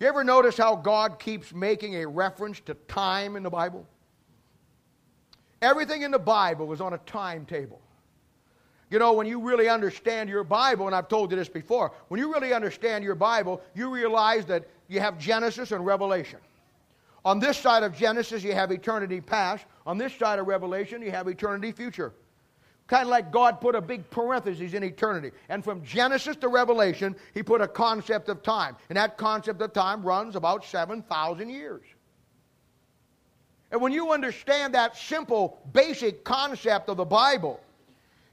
You ever notice how God keeps making a reference to time in the Bible? Everything in the Bible is on a timetable. You know, when you really understand your Bible, and I've told you this before, when you really understand your Bible, you realize that you have Genesis and Revelation. On this side of Genesis, you have eternity past. On this side of Revelation, you have eternity future. Kind of like God put a big parenthesis in eternity. And from Genesis to Revelation, he put a concept of time. And that concept of time runs about 7,000 years. And when you understand that simple, basic concept of the Bible,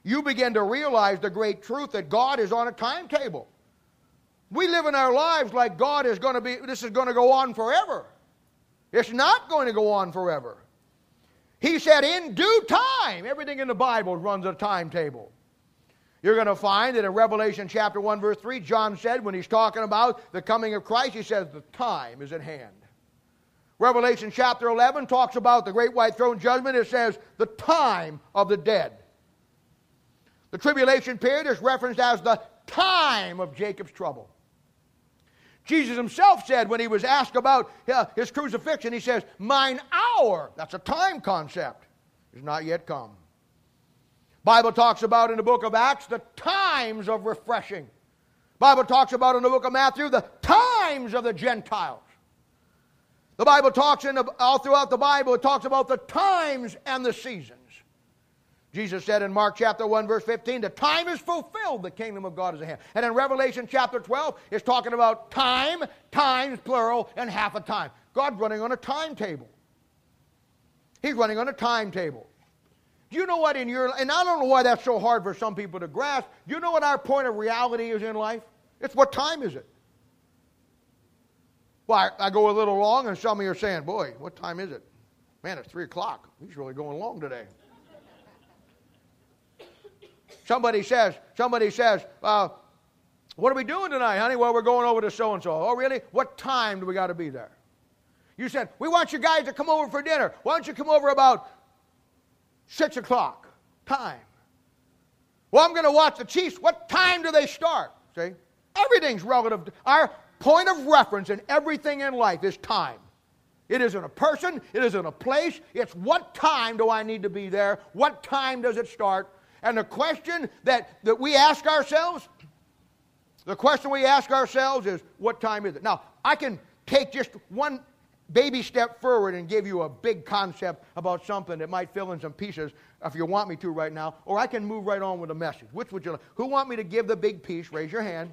you begin to realize the great truth that God is on a timetable. We live in our lives like God is going to be, this is going to go on forever. It's not going to go on forever. He said, in due time. Everything in the Bible runs a timetable. You're going to find that in Revelation chapter 1, verse 3, John said, when he's talking about the coming of Christ, he says, the time is at hand. Revelation chapter 11 talks about the great white throne judgment. It says, the time of the dead. The tribulation period is referenced as the time of Jacob's trouble. Jesus himself said when he was asked about uh, his crucifixion, he says, Mine hour, that's a time concept, is not yet come. Bible talks about in the book of Acts the times of refreshing. Bible talks about in the book of Matthew the times of the Gentiles. The Bible talks in the, all throughout the Bible, it talks about the times and the seasons. Jesus said in Mark chapter 1, verse 15, the time is fulfilled, the kingdom of God is at hand. And in Revelation chapter 12, it's talking about time, times, plural, and half a time. God's running on a timetable. He's running on a timetable. Do you know what in your and I don't know why that's so hard for some people to grasp. Do you know what our point of reality is in life? It's what time is it? Well, I, I go a little long, and some of you are saying, Boy, what time is it? Man, it's three o'clock. He's really going long today. Somebody says, somebody says, uh, what are we doing tonight, honey? Well, we're going over to so and so. Oh, really? What time do we got to be there? You said, we want you guys to come over for dinner. Why don't you come over about six o'clock? Time. Well, I'm going to watch the Chiefs. What time do they start? See? Everything's relative. Our point of reference in everything in life is time. It isn't a person, it isn't a place. It's what time do I need to be there? What time does it start? And the question that, that we ask ourselves, the question we ask ourselves is, what time is it? Now, I can take just one baby step forward and give you a big concept about something that might fill in some pieces if you want me to right now, or I can move right on with the message. Which would you like? Who want me to give the big piece? Raise your hand.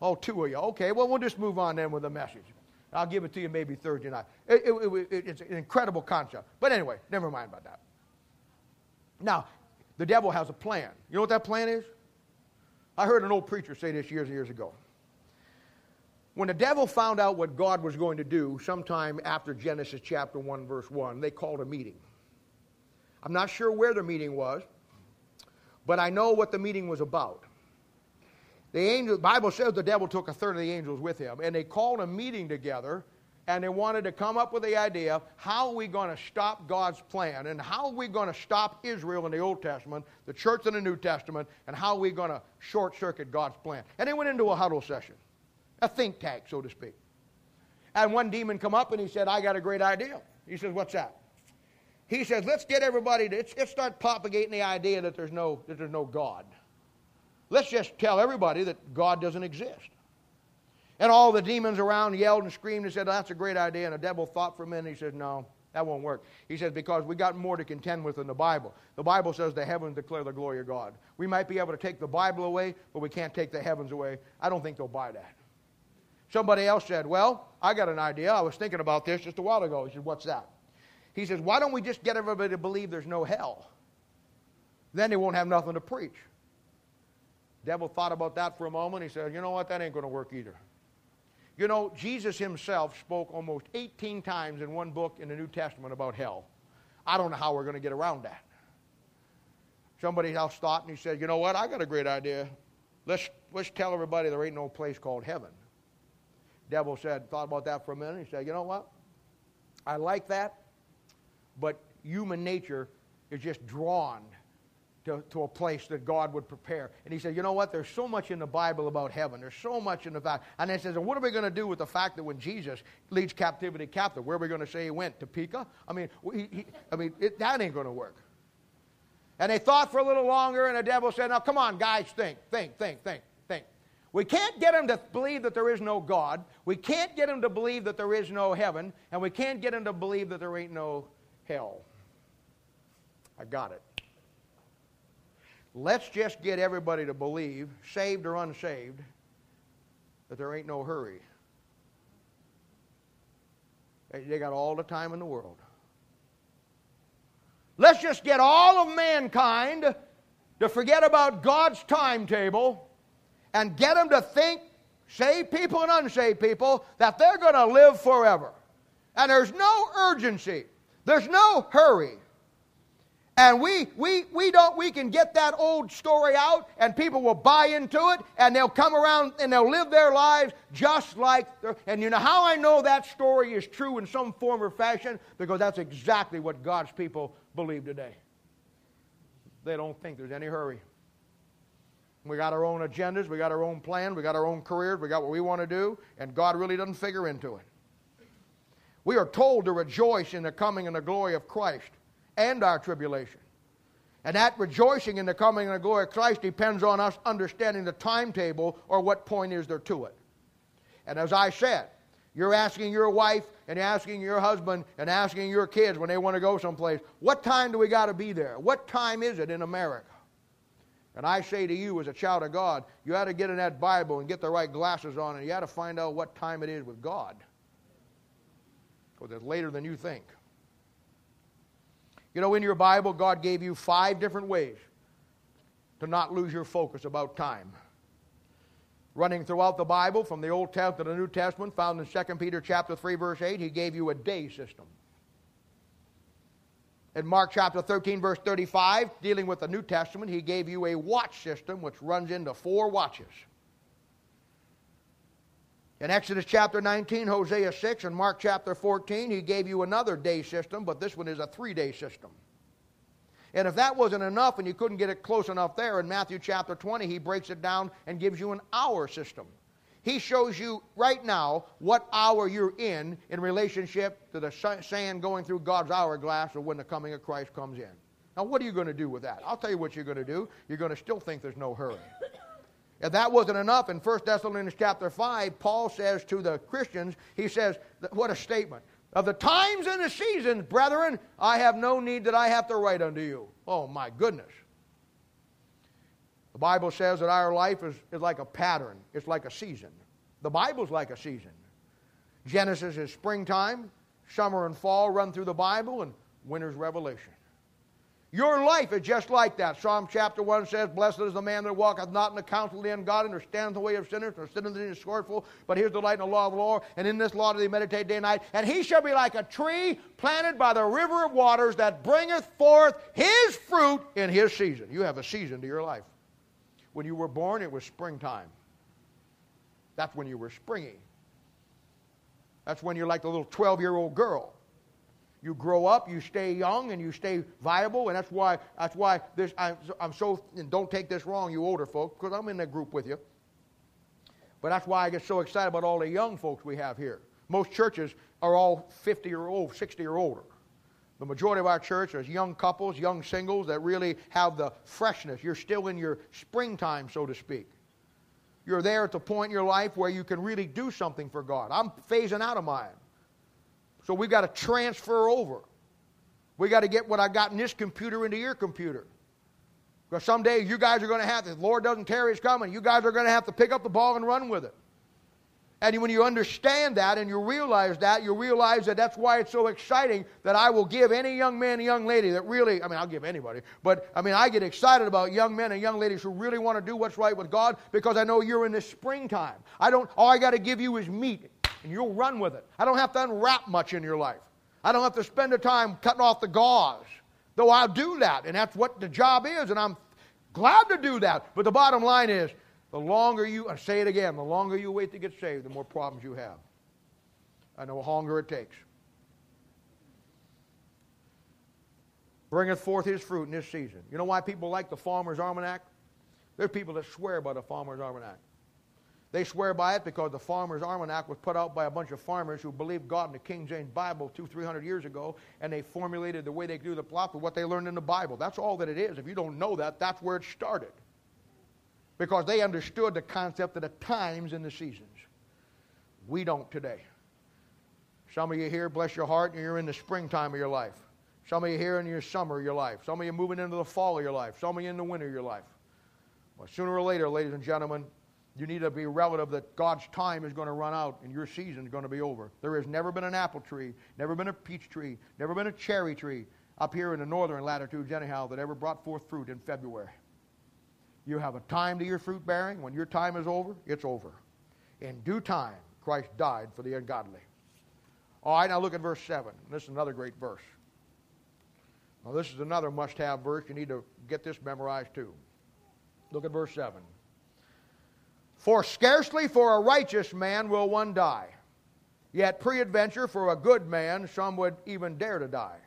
Oh, two of you. Okay, well, we'll just move on then with the message. I'll give it to you maybe Thursday night. It, it, it, it's an incredible concept. But anyway, never mind about that. Now, the devil has a plan. You know what that plan is? I heard an old preacher say this years and years ago. When the devil found out what God was going to do sometime after Genesis chapter 1, verse 1, they called a meeting. I'm not sure where the meeting was, but I know what the meeting was about. The angel, the Bible says the devil took a third of the angels with him, and they called a meeting together and they wanted to come up with the idea of how are we going to stop God's plan and how are we going to stop Israel in the Old Testament, the church in the New Testament, and how are we going to short circuit God's plan. And they went into a huddle session, a think tank, so to speak. And one demon come up and he said, I got a great idea. He says, What's that? He says, Let's get everybody to let's, start propagating the idea that there's no that there's no God. Let's just tell everybody that God doesn't exist. And all the demons around yelled and screamed and said, That's a great idea. And the devil thought for a minute. He said, No, that won't work. He says, Because we got more to contend with in the Bible. The Bible says the heavens declare the glory of God. We might be able to take the Bible away, but we can't take the heavens away. I don't think they'll buy that. Somebody else said, Well, I got an idea. I was thinking about this just a while ago. He said, What's that? He says, Why don't we just get everybody to believe there's no hell? Then they won't have nothing to preach. Devil thought about that for a moment. He said, You know what? That ain't going to work either. You know, Jesus himself spoke almost 18 times in one book in the New Testament about hell. I don't know how we're going to get around that. Somebody else thought and he said, You know what? I got a great idea. Let's, let's tell everybody there ain't no place called heaven. Devil said, thought about that for a minute. He said, You know what? I like that, but human nature is just drawn to, to a place that God would prepare. And he said, You know what? There's so much in the Bible about heaven. There's so much in the fact. And he says, And what are we going to do with the fact that when Jesus leads captivity captive, where are we going to say he went? Topeka? I mean, he, he, I mean it, that ain't going to work. And they thought for a little longer, and the devil said, Now come on, guys, think, think, think, think, think. We can't get them to believe that there is no God. We can't get them to believe that there is no heaven. And we can't get them to believe that there ain't no hell. I got it. Let's just get everybody to believe, saved or unsaved, that there ain't no hurry. They got all the time in the world. Let's just get all of mankind to forget about God's timetable and get them to think, saved people and unsaved people, that they're going to live forever. And there's no urgency, there's no hurry. And we, we, we, don't, we can get that old story out, and people will buy into it, and they'll come around and they'll live their lives just like. And you know how I know that story is true in some form or fashion? Because that's exactly what God's people believe today. They don't think there's any hurry. We got our own agendas, we got our own plan, we got our own careers, we got what we want to do, and God really doesn't figure into it. We are told to rejoice in the coming and the glory of Christ and our tribulation. And that rejoicing in the coming and the glory of Christ depends on us understanding the timetable or what point is there to it. And as I said, you're asking your wife and asking your husband and asking your kids when they want to go someplace, what time do we got to be there? What time is it in America? And I say to you, as a child of God, you ought to get in that Bible and get the right glasses on, and you ought to find out what time it is with God. Because it's later than you think. You know, in your Bible, God gave you five different ways to not lose your focus about time. Running throughout the Bible, from the Old Testament to the New Testament, found in 2 Peter chapter 3, verse 8, he gave you a day system. In Mark chapter 13, verse 35, dealing with the New Testament, he gave you a watch system which runs into four watches. In Exodus chapter 19, Hosea 6, and Mark chapter 14, he gave you another day system, but this one is a three day system. And if that wasn't enough and you couldn't get it close enough there, in Matthew chapter 20, he breaks it down and gives you an hour system. He shows you right now what hour you're in in relationship to the sand going through God's hourglass or when the coming of Christ comes in. Now, what are you going to do with that? I'll tell you what you're going to do. You're going to still think there's no hurry. If that wasn't enough, in 1 Thessalonians chapter 5, Paul says to the Christians, he says, what a statement. Of the times and the seasons, brethren, I have no need that I have to write unto you. Oh, my goodness. The Bible says that our life is, is like a pattern, it's like a season. The Bible's like a season. Genesis is springtime, summer and fall run through the Bible, and winter's revelation. Your life is just like that. Psalm chapter 1 says, Blessed is the man that walketh not in the counsel of the ungodly, nor stands in the way of sinners, nor sitteth in the scornful, but here's the light in the law of the Lord, and in this law do they meditate day and night. And he shall be like a tree planted by the river of waters that bringeth forth his fruit in his season. You have a season to your life. When you were born, it was springtime. That's when you were springy. That's when you're like the little 12 year old girl. You grow up, you stay young, and you stay viable, and that's why that's why this. I'm, I'm so don't take this wrong, you older folks, because I'm in that group with you. But that's why I get so excited about all the young folks we have here. Most churches are all 50 or old, 60 or older. The majority of our church is young couples, young singles that really have the freshness. You're still in your springtime, so to speak. You're there at the point in your life where you can really do something for God. I'm phasing out of mine. So we've got to transfer over. We got to get what I got in this computer into your computer. Because someday you guys are going to have to, the Lord doesn't tarry, He's coming. You guys are going to have to pick up the ball and run with it. And when you understand that and you realize that, you realize that that's why it's so exciting that I will give any young man, young lady that really, I mean, I'll give anybody, but I mean, I get excited about young men and young ladies who really want to do what's right with God because I know you're in the springtime. I don't, all I got to give you is meat and you'll run with it. I don't have to unwrap much in your life. I don't have to spend the time cutting off the gauze, though I'll do that, and that's what the job is, and I'm glad to do that. But the bottom line is, the longer you, I say it again, the longer you wait to get saved, the more problems you have. I know longer it takes. Bringeth forth his fruit in this season. You know why people like the Farmer's Almanac? There are people that swear by the Farmer's Almanac. They swear by it because the Farmer's Almanac was put out by a bunch of farmers who believed God in the King James Bible two, three hundred years ago, and they formulated the way they do the plot with what they learned in the Bible. That's all that it is. If you don't know that, that's where it started. Because they understood the concept of the times and the seasons. We don't today. Some of you here, bless your heart, and you're in the springtime of your life. Some of you here in your summer of your life. Some of you moving into the fall of your life. Some of you in the winter of your life. But sooner or later, ladies and gentlemen, you need to be relative that God's time is going to run out and your season is going to be over. There has never been an apple tree, never been a peach tree, never been a cherry tree up here in the northern latitudes, anyhow, that ever brought forth fruit in February. You have a time to your fruit bearing. When your time is over, it's over. In due time, Christ died for the ungodly. All right, now look at verse 7. This is another great verse. Now, this is another must have verse. You need to get this memorized too. Look at verse 7. For scarcely for a righteous man will one die. Yet, peradventure, for a good man, some would even dare to die.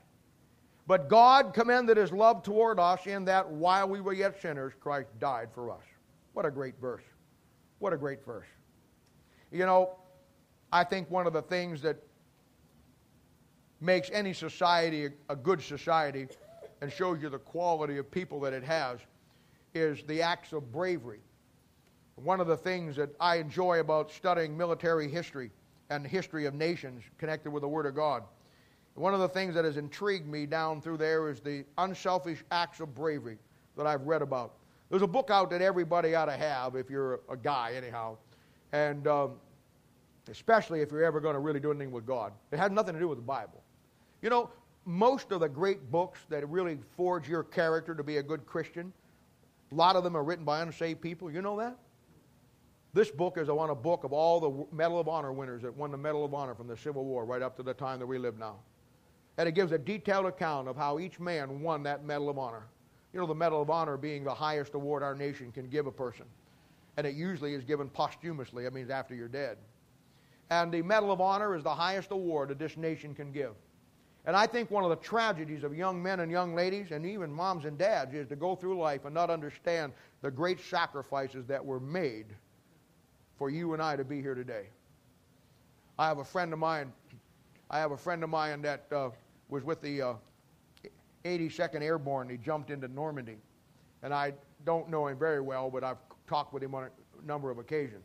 But God commended his love toward us in that while we were yet sinners, Christ died for us. What a great verse. What a great verse. You know, I think one of the things that makes any society a good society and shows you the quality of people that it has is the acts of bravery. One of the things that I enjoy about studying military history and the history of nations connected with the Word of God, one of the things that has intrigued me down through there is the unselfish acts of bravery that I've read about. There's a book out that everybody ought to have if you're a guy, anyhow, and um, especially if you're ever going to really do anything with God. It has nothing to do with the Bible. You know, most of the great books that really forge your character to be a good Christian, a lot of them are written by unsaved people. You know that? This book is one a book of all the Medal of Honor winners that won the Medal of Honor from the Civil War right up to the time that we live now. And it gives a detailed account of how each man won that Medal of Honor. You know, the Medal of Honor being the highest award our nation can give a person. And it usually is given posthumously, that means after you're dead. And the Medal of Honor is the highest award that this nation can give. And I think one of the tragedies of young men and young ladies, and even moms and dads, is to go through life and not understand the great sacrifices that were made for you and I to be here today. I have a friend of mine. I have a friend of mine that uh, was with the uh, 82nd Airborne. He jumped into Normandy, and I don't know him very well, but I've talked with him on a number of occasions.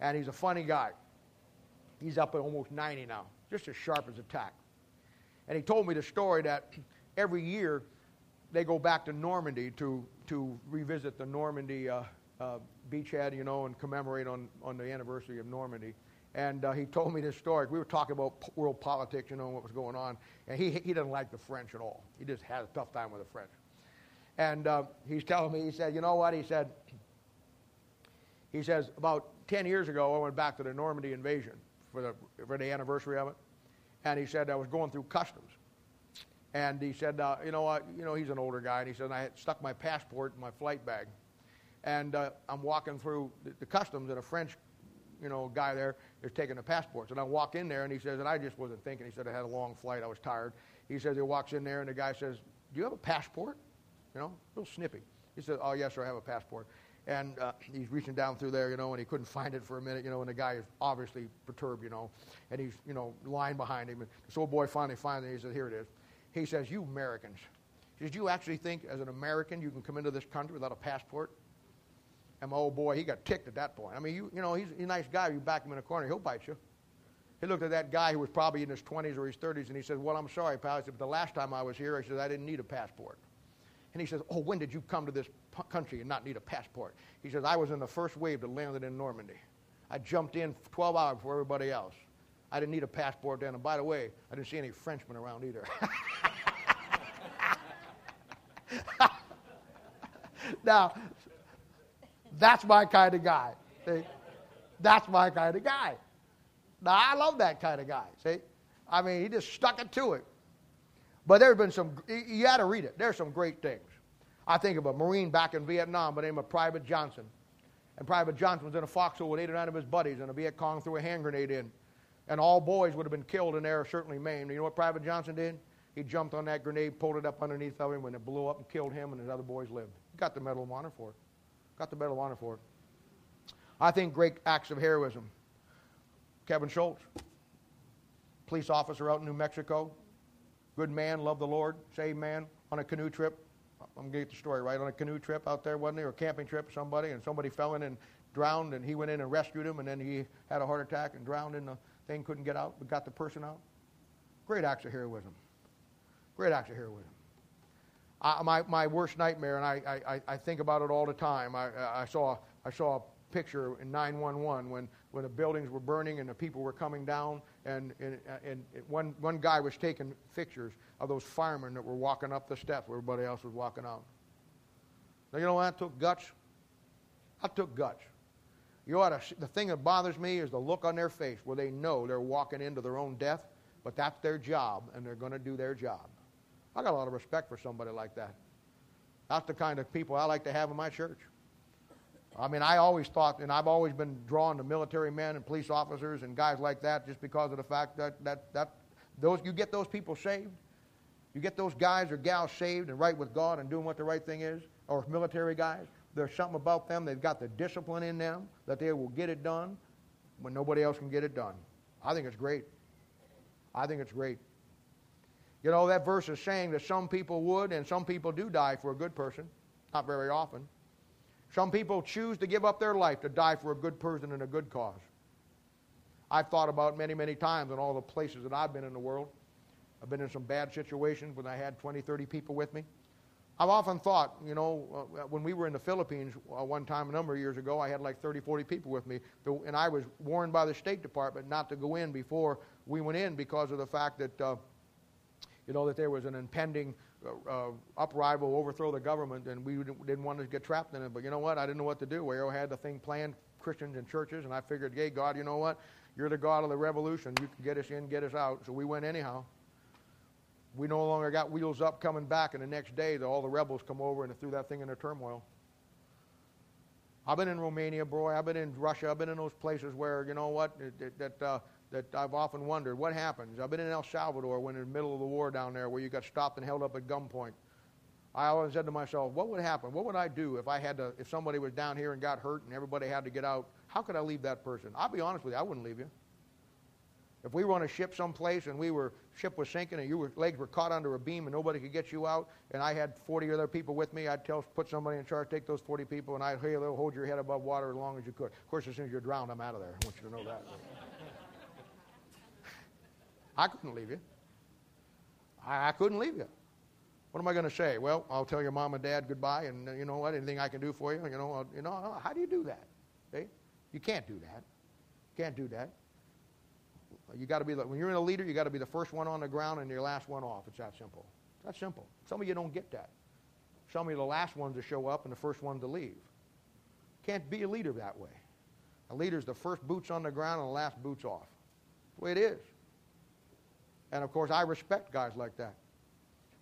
And he's a funny guy. He's up at almost 90 now, just as sharp as a tack. And he told me the story that every year they go back to Normandy to, to revisit the Normandy uh, uh, beachhead, you know, and commemorate on, on the anniversary of Normandy. And uh, he told me this story. We were talking about world politics, you know, what was going on. And he, he doesn't like the French at all. He just had a tough time with the French. And uh, he's telling me, he said, you know what? He said, he says, about 10 years ago, I went back to the Normandy invasion for the, for the anniversary of it and he said I was going through customs. And he said, uh, you know what, you know, he's an older guy, and he said I had stuck my passport in my flight bag. And uh, I'm walking through the, the, customs, and a French, you know, guy there is taking the passports. And I walk in there, and he says, and I just wasn't thinking. He said I had a long flight, I was tired. He says he walks in there, and the guy says, "Do you have a passport?" You know, a little snippy. He says, "Oh yes, sir, I have a passport." and uh, he's reaching down through there, you know, and he couldn't find it for a minute, you know, and the guy is obviously perturbed, you know, and he's, you know, lying behind him. And this old boy finally finds it. He says, "Here it is." He says, "You Americans," says, you actually think as an American you can come into this country without a passport?" And my old boy, he got ticked at that point. I mean, you, you know, he's, a nice guy. You back him in a corner, he'll bite you. He looked at that guy who was probably in his 20s or his 30s, and he said, "Well, I'm sorry, pal." He said, "But the last time I was here, I said I didn't need a passport." And he says, Oh, when did you come to this country and not need a passport? He says, I was in the first wave that landed in Normandy. I jumped in 12 hours before everybody else. I didn't need a passport then. And by the way, I didn't see any Frenchmen around either. now, that's my kind of guy. See? That's my kind of guy. Now, I love that kind of guy. See? I mean, he just stuck it to it. But there have been some, you got to read it. There's some great things. I think of a Marine back in Vietnam by the name of Private Johnson. And Private Johnson was in a foxhole with eight or nine of his buddies, and a Viet Cong threw a hand grenade in. And all boys would have been killed in there, certainly maimed. You know what Private Johnson did? He jumped on that grenade, pulled it up underneath of him, and it blew up and killed him, and his other boys lived. He got the Medal of Honor for it. Got the Medal of Honor for it. I think great acts of heroism. Kevin Schultz, police officer out in New Mexico, good man, loved the Lord, saved man on a canoe trip. I'm going to get the story right. On a canoe trip out there, wasn't he? Or camping trip, somebody, and somebody fell in and drowned, and he went in and rescued him, and then he had a heart attack and drowned in the thing, couldn't get out, but got the person out. Great acts of heroism. Great acts of heroism. I, my, my worst nightmare, and I, I, I think about it all the time. I, I, saw, I saw a picture in 911 when, when the buildings were burning and the people were coming down, and, and, and one, one guy was taking pictures of those firemen that were walking up the steps where everybody else was walking out. Now, you know what? That took guts. I took guts. You ought to, the thing that bothers me is the look on their face where they know they're walking into their own death, but that's their job, and they're going to do their job. I got a lot of respect for somebody like that. That's the kind of people I like to have in my church. I mean, I always thought, and I've always been drawn to military men and police officers and guys like that just because of the fact that, that, that those, you get those people saved, you get those guys or gals saved and right with God and doing what the right thing is, or military guys, There's something about them. They've got the discipline in them that they will get it done when nobody else can get it done. I think it's great. I think it's great. You know, that verse is saying that some people would and some people do die for a good person. Not very often. Some people choose to give up their life to die for a good person and a good cause. I've thought about many, many times in all the places that I've been in the world. I've been in some bad situations when I had 20, 30 people with me. I've often thought, you know, uh, when we were in the Philippines uh, one time a number of years ago, I had like 30, 40 people with me, and I was warned by the State Department not to go in before we went in because of the fact that, uh, you know, that there was an impending uh, uh overthrow the government, and we didn't want to get trapped in it. But you know what? I didn't know what to do. We all had the thing planned, Christians and churches, and I figured, hey, God, you know what? You're the God of the revolution. You can get us in, get us out. So we went anyhow we no longer got wheels up coming back, and the next day all the rebels come over and threw that thing into turmoil. I've been in Romania, boy. I've been in Russia. I've been in those places where, you know what, that, uh, that I've often wondered what happens. I've been in El Salvador when in the middle of the war down there where you got stopped and held up at gunpoint. I always said to myself, what would happen? What would I do if I had to, if somebody was down here and got hurt and everybody had to get out? How could I leave that person? I'll be honest with you, I wouldn't leave you. If we were on a ship someplace and we were ship was sinking and your legs were caught under a beam and nobody could get you out, and I had 40 other people with me, I'd tell put somebody in charge, take those 40 people, and I'd hey, hold your head above water as long as you could. Of course, as soon as you're drowned, I'm out of there. I want you to know that. I couldn't leave you. I, I couldn't leave you. What am I going to say? Well, I'll tell your mom and dad goodbye, and you know what? Anything I can do for you, you know, I'll, you know, how do you do that? See? You can't do that. You can't do that. You got to be when you're in a leader, you got to be the first one on the ground and your last one off. It's that simple. It's that simple. Some of you don't get that. Some of you the last ones to show up and the first one to leave. Can't be a leader that way. A leader's the first boots on the ground and the last boots off. the way it is. And of course, I respect guys like that.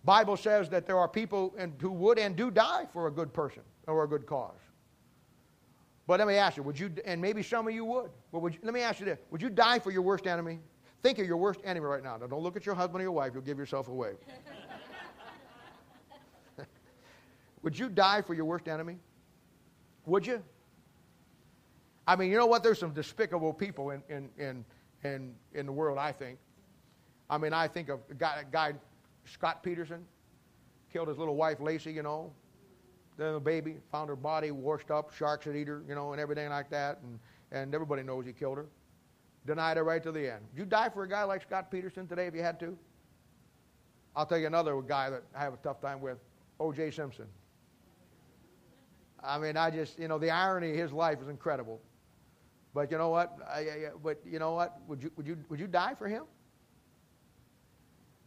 Bible says that there are people who would and do die for a good person or a good cause. But let me ask you, would you, and maybe some of you would, but would you, let me ask you this would you die for your worst enemy? Think of your worst enemy right now. Now, don't look at your husband or your wife, you'll give yourself away. would you die for your worst enemy? Would you? I mean, you know what? There's some despicable people in, in, in, in, in the world, I think. I mean, I think of a guy, a guy, Scott Peterson, killed his little wife, Laci, you know, then the baby found her body washed up, sharks had eaten her, you know, and everything like that. And, and everybody knows he killed her. Denied her right to the end. Would you die for a guy like Scott Peterson today if you had to? I'll tell you another guy that I have a tough time with, O.J. Simpson. I mean, I just, you know, the irony of his life is incredible. But you know what? I, I, but you know what? Would you, would, you, would you die for him?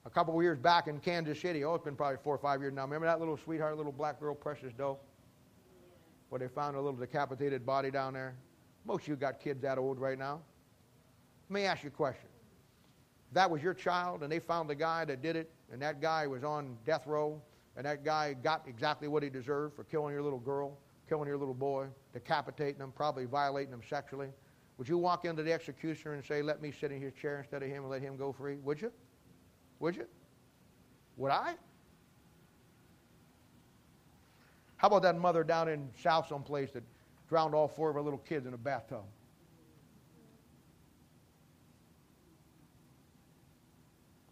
A couple of years back in Kansas City. Oh, it's been probably four or five years now. Remember that little sweetheart, little black girl, Precious Doe? Where they found a little decapitated body down there. Most of you got kids that old right now. Let me ask you a question. That was your child and they found the guy that did it, and that guy was on death row, and that guy got exactly what he deserved for killing your little girl, killing your little boy, decapitating them, probably violating them sexually, would you walk into the executioner and say, Let me sit in his chair instead of him and let him go free? Would you? Would you? Would I? How about that mother down in South someplace that drowned all four of her little kids in a bathtub?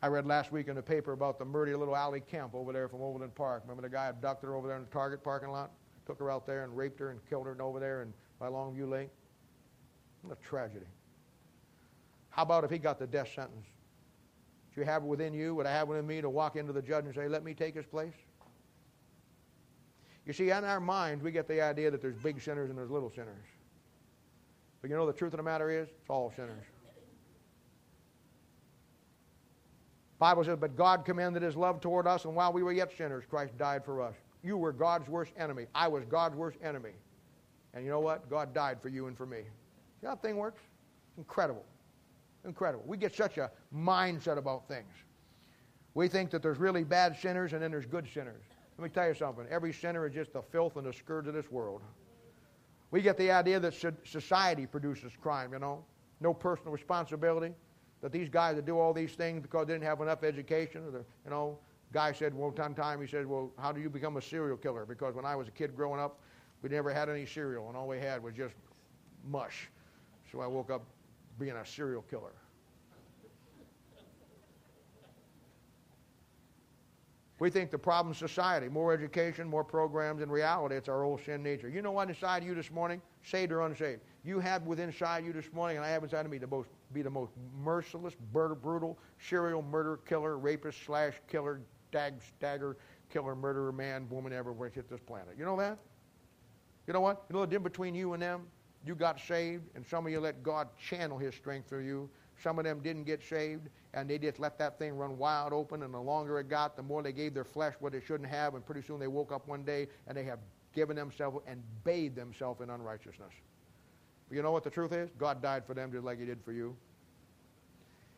I read last week in the paper about the murder little Ali Kemp over there from Overland Park. Remember the guy abducted her over there in the Target parking lot? Took her out there and raped her and killed her and over there and by Longview Lake? What a tragedy. How about if he got the death sentence? You have within you, would I have within me to walk into the judge and say, let me take his place? You see, in our minds, we get the idea that there's big sinners and there's little sinners. But you know the truth of the matter is, it's all sinners. Bible says, but God commended his love toward us, and while we were yet sinners, Christ died for us. You were God's worst enemy. I was God's worst enemy. And you know what? God died for you and for me. See how that thing works? Incredible. Incredible. We get such a mindset about things. We think that there's really bad sinners and then there's good sinners. Let me tell you something. Every sinner is just the filth and the scourge of this world. We get the idea that society produces crime, you know. No personal responsibility. That these guys that do all these things because they didn't have enough education. Or the, you know, guy said one time, he said, well, how do you become a serial killer? Because when I was a kid growing up, We never had any cereal, and all we had was just mush. So I woke up being a serial killer. We think the problem is society, more education, more programs. In reality, it's our old sin nature. You know what inside you this morning, saved or unsaved? You have within inside you this morning, and I have inside of me the most, be the most merciless, brutal, serial murder, killer, rapist, slash killer, dag, stagger, killer, murderer, man, woman ever hit this planet. You know that? You know what? You know the difference between you and them? You got saved, and some of you let God channel His strength through you. Some of them didn't get saved, and they just let that thing run wide open. And the longer it got, the more they gave their flesh what they shouldn't have. And pretty soon they woke up one day and they have given themselves and bathed themselves in unrighteousness. But you know what the truth is? God died for them just like He did for you.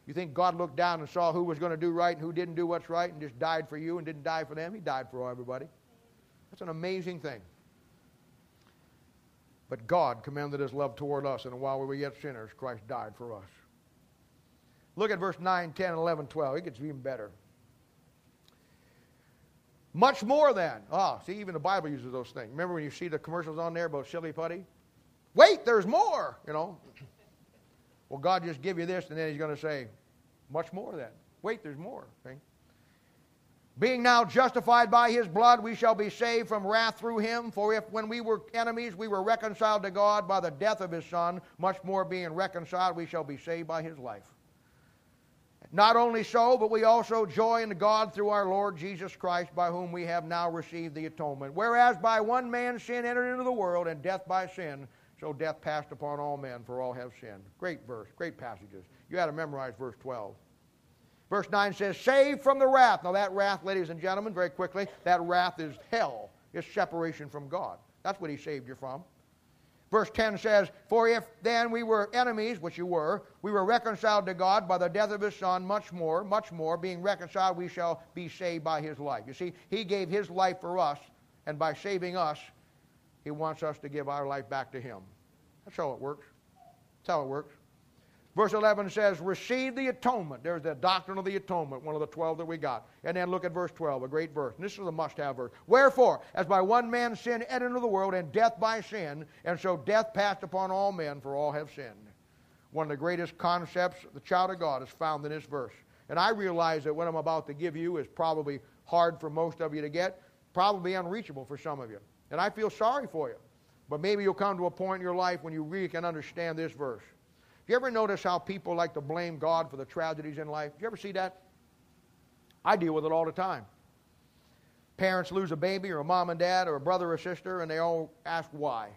You think God looked down and saw who was going to do right and who didn't do what's right and just died for you and didn't die for them? He died for everybody. That's an amazing thing. But God commended his love toward us, and while we were yet sinners, Christ died for us. Look at verse 9, 10, 11, 12. It gets even better. Much more than. Ah, see, even the Bible uses those things. Remember when you see the commercials on there about silly putty? Wait, there's more, you know. Well, God just give you this, and then he's going to say, much more than. Wait, there's more. Okay? Being now justified by his blood, we shall be saved from wrath through him. For if when we were enemies, we were reconciled to God by the death of his Son, much more being reconciled, we shall be saved by his life. Not only so, but we also joy in God through our Lord Jesus Christ, by whom we have now received the atonement. Whereas by one man sin entered into the world, and death by sin, so death passed upon all men, for all have sinned. Great verse, great passages. You had to memorize verse 12. Verse 9 says, Saved from the wrath. Now, that wrath, ladies and gentlemen, very quickly, that wrath is hell. It's separation from God. That's what He saved you from. Verse 10 says, For if then we were enemies, which you were, we were reconciled to God by the death of his Son, much more, much more, being reconciled, we shall be saved by his life. You see, he gave his life for us, and by saving us, he wants us to give our life back to him. That's how it works. That's how it works. Verse 11 says, Receive the atonement. There's the doctrine of the atonement, one of the 12 that we got. And then look at verse 12, a great verse. And this is a must have verse. Wherefore, as by one man sin entered into the world, and death by sin, and so death passed upon all men, for all have sinned. One of the greatest concepts the child of God is found in this verse. And I realize that what I'm about to give you is probably hard for most of you to get, probably unreachable for some of you. And I feel sorry for you. But maybe you'll come to a point in your life when you really can understand this verse. You ever notice how people like to blame God for the tragedies in life? Do you ever see that? I deal with it all the time. Parents lose a baby or a mom and dad or a brother or sister, and they all ask why.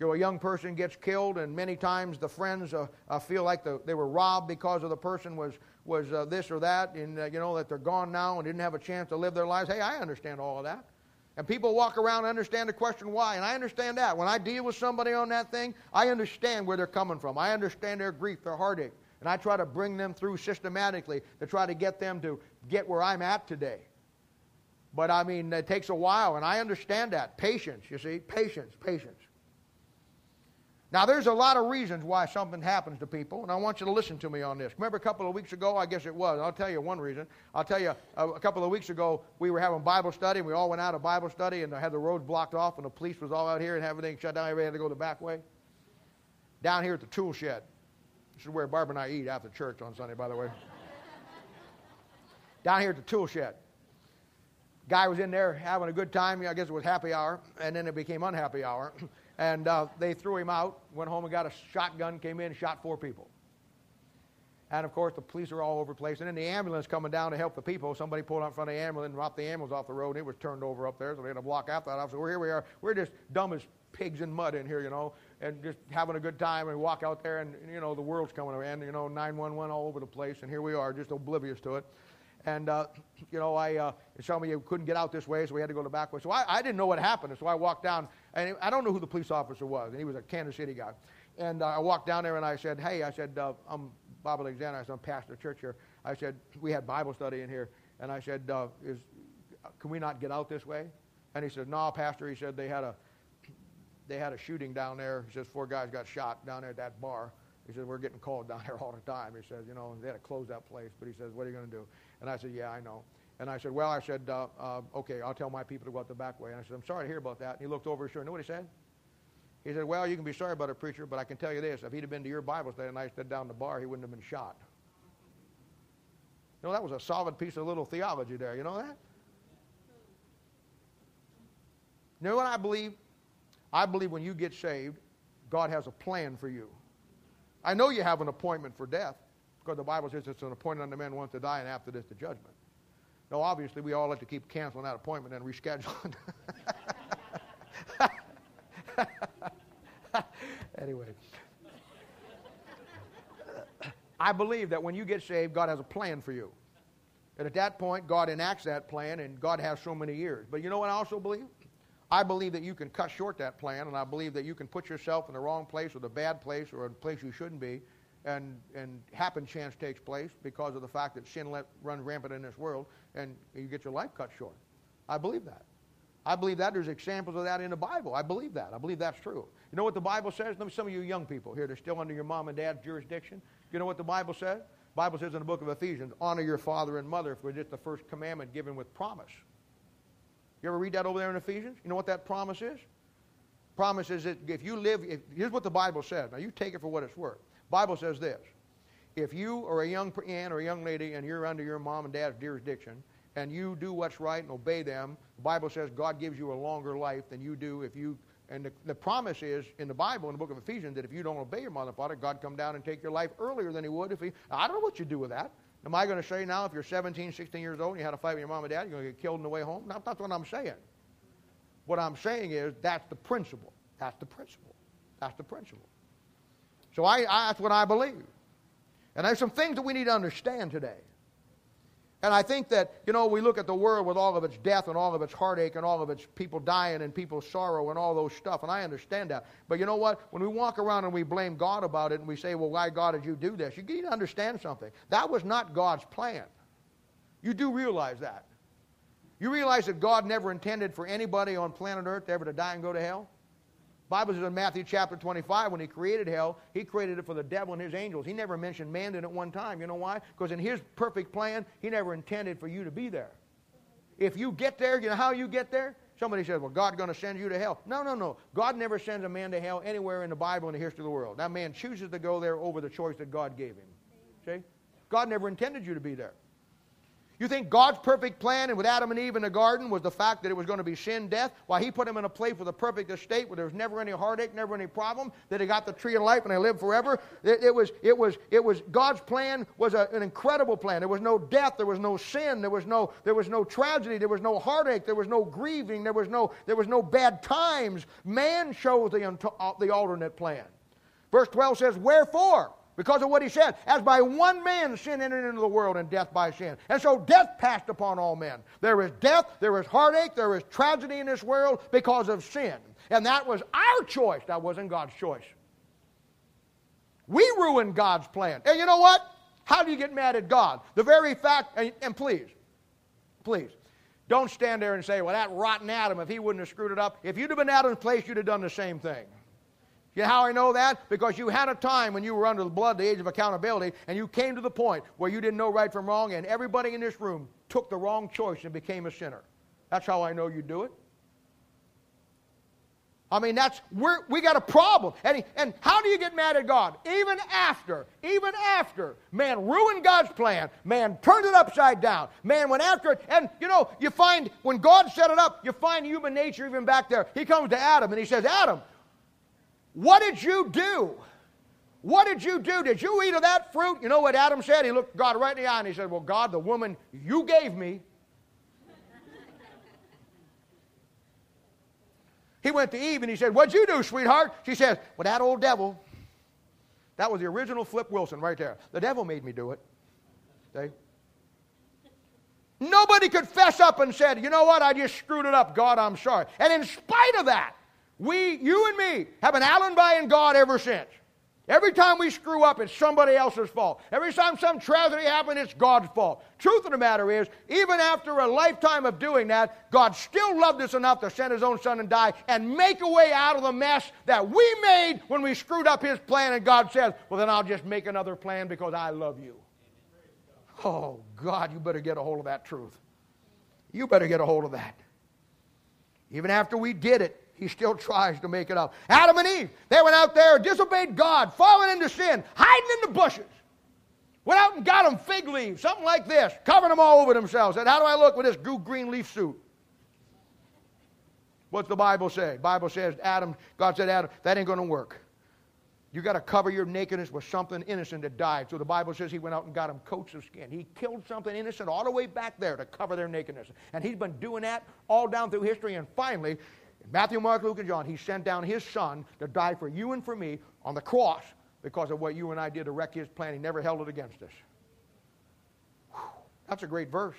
You know, a young person gets killed, and many times the friends uh, uh, feel like the, they were robbed because of the person was was uh, this or that, and uh, you know that they're gone now and didn't have a chance to live their lives. Hey, I understand all of that. And people walk around and understand the question why. And I understand that. When I deal with somebody on that thing, I understand where they're coming from. I understand their grief, their heartache. And I try to bring them through systematically to try to get them to get where I'm at today. But I mean, it takes a while, and I understand that. Patience, you see? Patience, patience. Now, there's a lot of reasons why something happens to people, and I want you to listen to me on this. Remember a couple of weeks ago, I guess it was, I'll tell you one reason. I'll tell you, a, a couple of weeks ago, we were having Bible study, and we all went out of Bible study, and I had the roads blocked off, and the police was all out here, and everything shut down. Everybody had to go the back way. Down here at the tool shed. This is where Barb and I eat after church on Sunday, by the way. down here at the tool shed. Guy was in there having a good time. I guess it was happy hour, and then it became unhappy hour. And uh, they threw him out, went home and got a shotgun, came in, and shot four people. And of course, the police are all over the place. And then the ambulance coming down to help the people, somebody pulled out in front of the ambulance and dropped the ambulance off the road, and it was turned over up there. So they had to block out that. So here we are. We're just dumb as pigs in mud in here, you know, and just having a good time. And walk out there, and, you know, the world's coming around, you know, 911 all over the place. And here we are, just oblivious to it. And, uh, you know, I, uh, some of you couldn't get out this way, so we had to go the back way. So I, I didn't know what happened. So I walked down, and I don't know who the police officer was, and he was a Kansas City guy. And uh, I walked down there and I said, Hey, I said, uh, I'm Bob Alexander. I said, I'm pastor of church here. I said, We had Bible study in here. And I said, uh, is, Can we not get out this way? And he said, No, Pastor. He said, They had a, they had a shooting down there. He says, Four guys got shot down there at that bar. He said, We're getting called down there all the time. He says, You know, they had to close that place. But he says, What are you going to do? And I said, Yeah, I know. And I said, Well, I said, uh, uh, okay, I'll tell my people to go out the back way. And I said, I'm sorry to hear about that. And he looked over his shoulder. You know what he said? He said, Well, you can be sorry about it, preacher, but I can tell you this. If he'd have been to your Bible study and I stood down the bar, he wouldn't have been shot. You know, that was a solid piece of little theology there. You know that? You know what I believe? I believe when you get saved, God has a plan for you. I know you have an appointment for death because the Bible says it's an appointment unto man once to die, and after this, the judgment. No, obviously, we all like to keep canceling that appointment and rescheduling. anyway. I believe that when you get saved, God has a plan for you. And at that point, God enacts that plan, and God has so many years. But you know what I also believe? I believe that you can cut short that plan, and I believe that you can put yourself in the wrong place or the bad place or a place you shouldn't be, and, and happen chance takes place because of the fact that sin let run rampant in this world, and you get your life cut short. I believe that. I believe that. There's examples of that in the Bible. I believe that. I believe that's true. You know what the Bible says? Some of you young people here, they're still under your mom and dad's jurisdiction. You know what the Bible says? The Bible says in the book of Ephesians, honor your father and mother, for it's the first commandment given with promise. You ever read that over there in Ephesians? You know what that promise is? Promise is that if you live, if, here's what the Bible says. Now you take it for what it's worth. Bible says this. If you are a young man or a young lady and you're under your mom and dad's jurisdiction and you do what's right and obey them, the Bible says God gives you a longer life than you do if you and the, the, promise is in the Bible, in the book of Ephesians, that if you don't obey your mother and father, God come down and take your life earlier than he would if he. I don't know what you do with that. Am I going to say now if you're 17, 16 years old and you had a fight with your mom and dad, you're going to get killed on the way home? No, that's what I'm saying. What I'm saying is that's the principle. That's the principle. That's the principle. So I, I, that's what I believe. And there's some things that we need to understand today. And I think that, you know, we look at the world with all of its death and all of its heartache and all of its people dying and people's sorrow and all those stuff, and I understand that. But you know what? When we walk around and we blame God about it and we say, well, why, God, did you do this? You need to understand something. That was not God's plan. You do realize that. You realize that God never intended for anybody on planet Earth ever to die and go to hell? Bible says in Matthew chapter 25, when he created hell, he created it for the devil and his angels. He never mentioned man in it one time. You know why? Because in his perfect plan, he never intended for you to be there. If you get there, you know how you get there? Somebody says, well, God's going to send you to hell. No, no, no. God never sends a man to hell anywhere in the Bible in the history of the world. That man chooses to go there over the choice that God gave him. See? God never intended you to be there. You think God's perfect plan and with Adam and Eve in the garden was the fact that it was going to be sin, death? Why He put them in a place with a perfect estate where there was never any heartache, never any problem, that they got the tree of life and they lived forever? It, it was, it was, it was, God's plan was a, an incredible plan. There was no death, there was no sin, there was no, there was no tragedy, there was no heartache, there was no grieving, there was no, there was no bad times. Man chose the, uh, the alternate plan. Verse 12 says, Wherefore? Because of what he said. As by one man sin entered into the world, and death by sin. And so death passed upon all men. There is death, there is heartache, there is tragedy in this world because of sin. And that was our choice, that wasn't God's choice. We ruined God's plan. And you know what? How do you get mad at God? The very fact, and, and please, please, don't stand there and say, well, that rotten Adam, if he wouldn't have screwed it up, if you'd have been Adam's place, you'd have done the same thing. You know how I know that? Because you had a time when you were under the blood, the age of accountability, and you came to the point where you didn't know right from wrong, and everybody in this room took the wrong choice and became a sinner. That's how I know you do it. I mean, that's we're, we got a problem. And, he, and how do you get mad at God? Even after, even after man ruined God's plan, man turned it upside down, man went after it. And you know, you find when God set it up, you find human nature even back there. He comes to Adam and he says, Adam, what did you do? What did you do? Did you eat of that fruit? You know what Adam said? He looked God right in the eye and he said, Well, God, the woman you gave me. he went to Eve and he said, What'd you do, sweetheart? She says, Well, that old devil. That was the original Flip Wilson right there. The devil made me do it. See? Nobody could fess up and said, You know what? I just screwed it up. God, I'm sorry. And in spite of that, we, you and me, have been alibi in God ever since. Every time we screw up, it's somebody else's fault. Every time some tragedy happens, it's God's fault. Truth of the matter is, even after a lifetime of doing that, God still loved us enough to send His own Son and die and make a way out of the mess that we made when we screwed up His plan. And God says, Well, then I'll just make another plan because I love you. Oh, God, you better get a hold of that truth. You better get a hold of that. Even after we did it, he still tries to make it up. Adam and Eve, they went out there, disobeyed God, falling into sin, hiding in the bushes. Went out and got them fig leaves, something like this, covering them all over themselves. Said, How do I look with this green leaf suit? What's the Bible say? Bible says, Adam, God said, Adam, that ain't going to work. You got to cover your nakedness with something innocent that died. So the Bible says he went out and got him coats of skin. He killed something innocent all the way back there to cover their nakedness. And he's been doing that all down through history. And finally, Matthew, Mark, Luke, and John, he sent down his son to die for you and for me on the cross because of what you and I did to wreck his plan. He never held it against us. Whew, that's a great verse.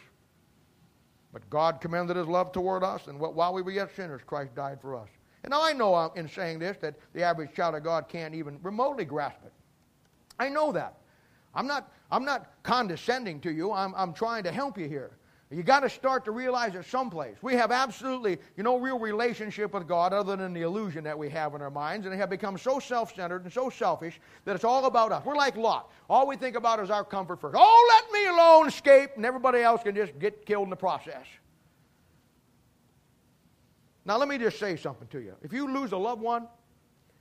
But God commended his love toward us, and while we were yet sinners, Christ died for us. And now I know in saying this that the average child of God can't even remotely grasp it. I know that. I'm not, I'm not condescending to you, I'm, I'm trying to help you here. You got to start to realize it someplace. We have absolutely, you know, real relationship with God other than the illusion that we have in our minds, and they have become so self-centered and so selfish that it's all about us. We're like Lot. All we think about is our comfort first. Oh, let me alone, escape, and everybody else can just get killed in the process. Now, let me just say something to you. If you lose a loved one,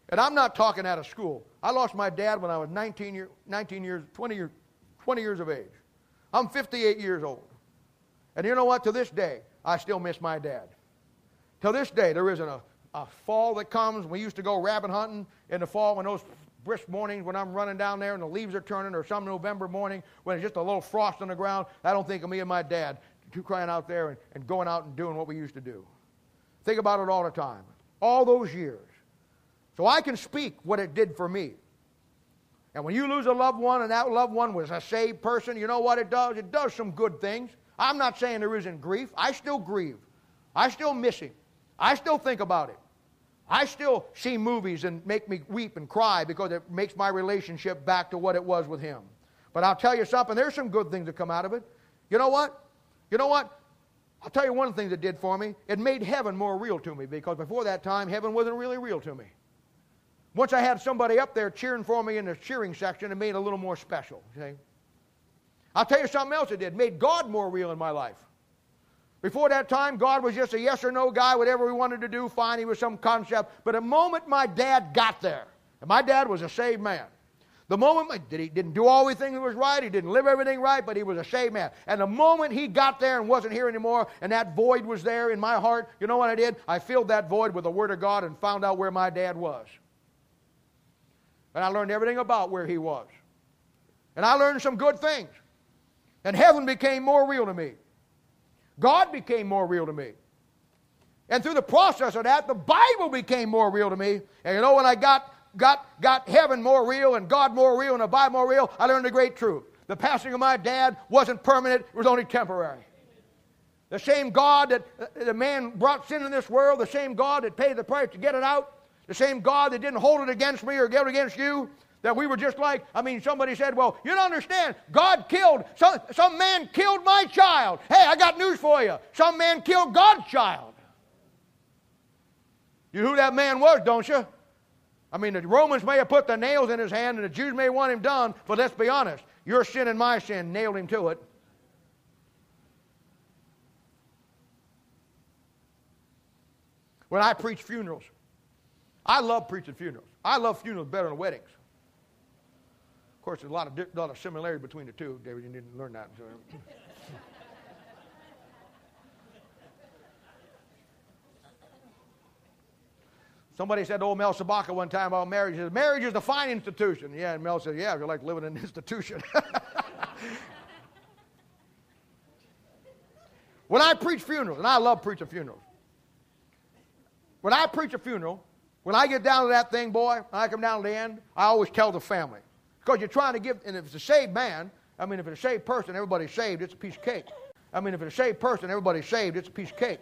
and I'm not talking out of school. I lost my dad when I was 19, year, 19 years, 20 years, 20 years of age. I'm 58 years old. And you know what? To this day, I still miss my dad. Till this day, there isn't a, a fall that comes. We used to go rabbit hunting in the fall when those brisk mornings when I'm running down there and the leaves are turning, or some November morning when it's just a little frost on the ground. I don't think of me and my dad crying out there and, and going out and doing what we used to do. Think about it all the time. All those years. So I can speak what it did for me. And when you lose a loved one and that loved one was a saved person, you know what it does? It does some good things. I'm not saying there isn't grief. I still grieve. I still miss him. I still think about it. I still see movies and make me weep and cry because it makes my relationship back to what it was with him. But I'll tell you something, there's some good things that come out of it. You know what? You know what? I'll tell you one thing that did for me. It made heaven more real to me because before that time, heaven wasn't really real to me. Once I had somebody up there cheering for me in the cheering section, it made it a little more special. See? I'll tell you something else it did. Made God more real in my life. Before that time, God was just a yes or no guy, whatever we wanted to do, fine, he was some concept. But the moment my dad got there, and my dad was a saved man, the moment that he didn't do everything that was right, he didn't live everything right, but he was a saved man. And the moment he got there and wasn't here anymore, and that void was there in my heart, you know what I did? I filled that void with the Word of God and found out where my dad was. And I learned everything about where he was. And I learned some good things. And heaven became more real to me. God became more real to me. And through the process of that, the Bible became more real to me. And you know, when I got, got, got heaven more real and God more real and the Bible more real, I learned a great truth. The passing of my dad wasn't permanent, it was only temporary. The same God that the man brought sin in this world, the same God that paid the price to get it out, the same God that didn't hold it against me or get it against you, that we were just like, I mean, somebody said, well, you don't understand. God killed, some, some man killed my child. Hey, I got news for you. Some man killed God's child. You know who that man was, don't you? I mean, the Romans may have put the nails in his hand and the Jews may want him done, but let's be honest. Your sin and my sin nailed him to it. When I preach funerals, I love preaching funerals. I love funerals better than weddings. Of course, there's a lot of, lot of similarity between the two. David, you didn't learn that. Somebody said to old Mel Sabaka one time about marriage. He said, marriage is a fine institution. Yeah, and Mel said, yeah, if you like living in an institution. when I preach funerals, and I love preaching funerals, when I preach a funeral, when I get down to that thing, boy, when I come down to the end, I always tell the family, because you're trying to give, and if it's a saved man, I mean, if it's a saved person, everybody's saved, it's a piece of cake. I mean, if it's a saved person, everybody's saved, it's a piece of cake.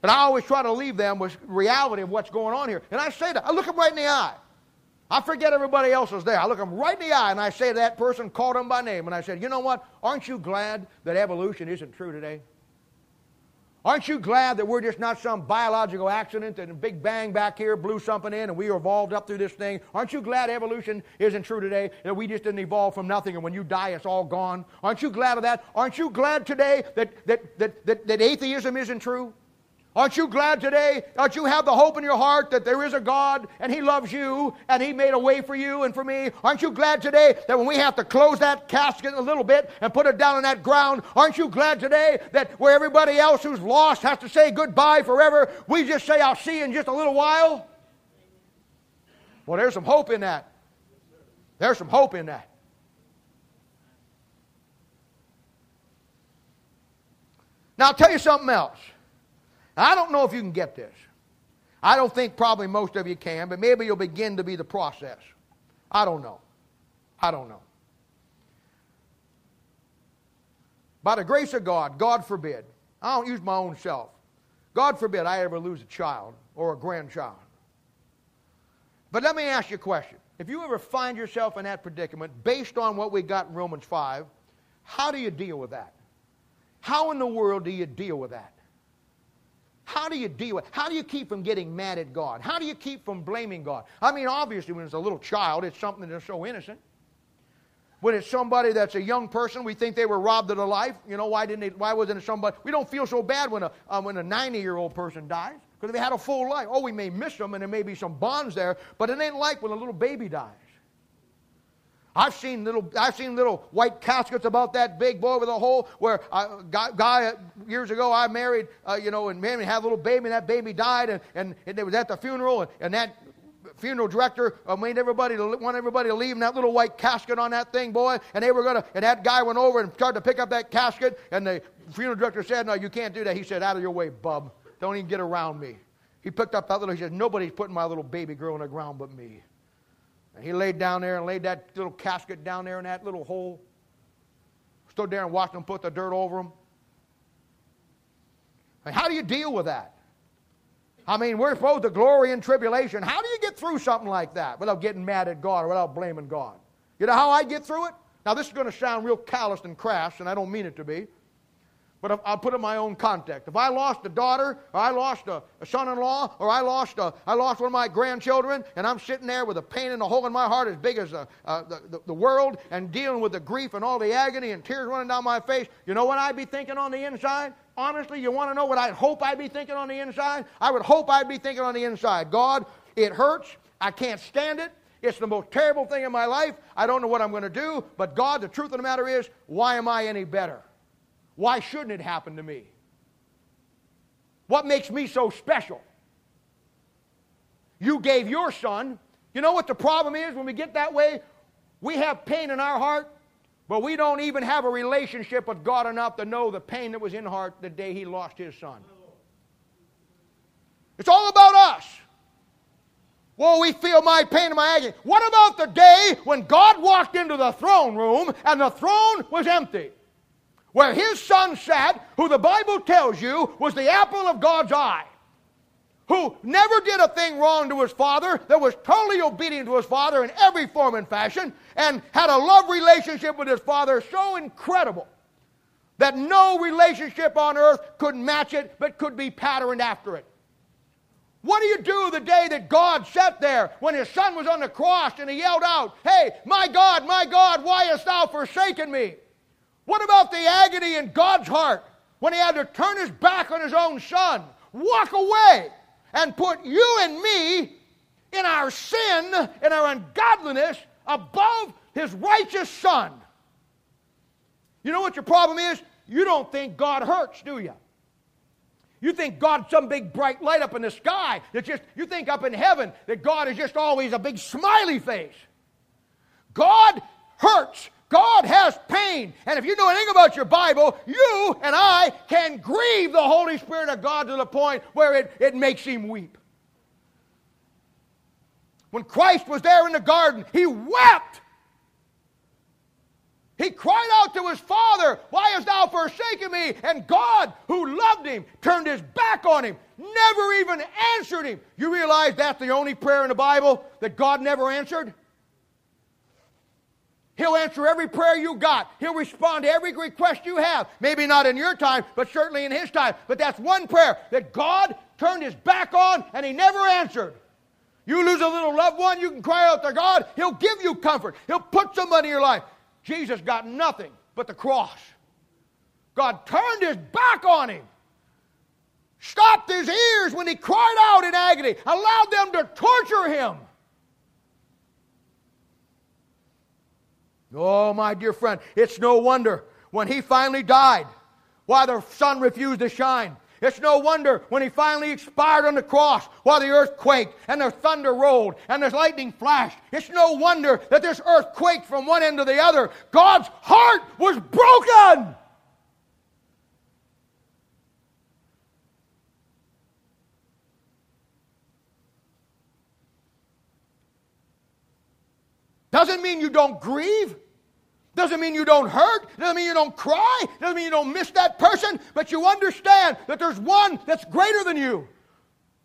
But I always try to leave them with reality of what's going on here. And I say that. I look them right in the eye. I forget everybody else is there. I look them right in the eye and I say to that person, called them by name, and I said, You know what? Aren't you glad that evolution isn't true today? Aren't you glad that we're just not some biological accident and a big bang back here blew something in and we evolved up through this thing? Aren't you glad evolution isn't true today? That we just didn't evolve from nothing and when you die it's all gone? Aren't you glad of that? Aren't you glad today that, that, that, that, that atheism isn't true? Aren't you glad today? Don't you have the hope in your heart that there is a God and He loves you and He made a way for you and for me? Aren't you glad today that when we have to close that casket a little bit and put it down on that ground, aren't you glad today that where everybody else who's lost has to say goodbye forever, we just say, I'll see you in just a little while? Well, there's some hope in that. There's some hope in that. Now, I'll tell you something else. I don't know if you can get this. I don't think probably most of you can, but maybe you'll begin to be the process. I don't know. I don't know. By the grace of God, God forbid, I don't use my own self. God forbid I ever lose a child or a grandchild. But let me ask you a question. If you ever find yourself in that predicament, based on what we got in Romans 5, how do you deal with that? How in the world do you deal with that? How do you deal with How do you keep from getting mad at God? How do you keep from blaming God? I mean, obviously, when it's a little child, it's something that's so innocent. When it's somebody that's a young person, we think they were robbed of their life. You know, why didn't they, why wasn't it somebody? We don't feel so bad when a, uh, when a 90 year old person dies because they had a full life. Oh, we may miss them and there may be some bonds there, but it ain't like when a little baby dies. I've seen little, I've seen little white caskets about that big boy with a hole. Where a guy, guy years ago I married, uh, you know, and man, had a little baby, and that baby died, and, and, and it was at the funeral, and, and that funeral director uh, made everybody to want everybody to leave in that little white casket on that thing, boy. And they were gonna, and that guy went over and started to pick up that casket, and the funeral director said, "No, you can't do that." He said, "Out of your way, bub. Don't even get around me." He picked up that little. He said, "Nobody's putting my little baby girl in the ground but me." And he laid down there and laid that little casket down there in that little hole. Stood there and watched them put the dirt over him. And how do you deal with that? I mean, we're supposed to glory in tribulation. How do you get through something like that without getting mad at God or without blaming God? You know how I get through it? Now, this is going to sound real calloused and crass, and I don't mean it to be. But I'll put it in my own context. If I lost a daughter, or I lost a, a son-in-law, or I lost, a, I lost one of my grandchildren, and I'm sitting there with a pain and a hole in my heart as big as uh, uh, the, the, the world, and dealing with the grief and all the agony and tears running down my face, you know what I'd be thinking on the inside? Honestly, you want to know what I'd hope I'd be thinking on the inside? I would hope I'd be thinking on the inside. God, it hurts. I can't stand it. It's the most terrible thing in my life. I don't know what I'm going to do. But God, the truth of the matter is, why am I any better? Why shouldn't it happen to me? What makes me so special? You gave your son. You know what the problem is when we get that way? We have pain in our heart, but we don't even have a relationship with God enough to know the pain that was in heart the day he lost his son. It's all about us. Well, we feel my pain and my agony. What about the day when God walked into the throne room and the throne was empty? Where his son sat, who the Bible tells you was the apple of God's eye, who never did a thing wrong to his father, that was totally obedient to his father in every form and fashion, and had a love relationship with his father so incredible that no relationship on earth could match it, but could be patterned after it. What do you do the day that God sat there when his son was on the cross and he yelled out, Hey, my God, my God, why hast thou forsaken me? What about the agony in God's heart when he had to turn his back on his own son, walk away, and put you and me in our sin, in our ungodliness, above his righteous son? You know what your problem is? You don't think God hurts, do you? You think God's some big bright light up in the sky that just, you think up in heaven that God is just always a big smiley face. God hurts God has pain. And if you know anything about your Bible, you and I can grieve the Holy Spirit of God to the point where it, it makes him weep. When Christ was there in the garden, he wept. He cried out to his father, Why hast thou forsaken me? And God, who loved him, turned his back on him, never even answered him. You realize that's the only prayer in the Bible that God never answered? He'll answer every prayer you got. He'll respond to every request you have. Maybe not in your time, but certainly in His time. But that's one prayer that God turned His back on and He never answered. You lose a little loved one, you can cry out to God. He'll give you comfort. He'll put somebody in your life. Jesus got nothing but the cross. God turned His back on Him stopped his ears when he cried out in agony, allowed them to torture him. Oh, my dear friend, it's no wonder when he finally died why the sun refused to shine. It's no wonder when he finally expired on the cross while the earth quaked and the thunder rolled and the lightning flashed. It's no wonder that this earth quaked from one end to the other. God's heart was broken. Doesn't mean you don't grieve. Doesn't mean you don't hurt. Doesn't mean you don't cry. Doesn't mean you don't miss that person. But you understand that there's one that's greater than you,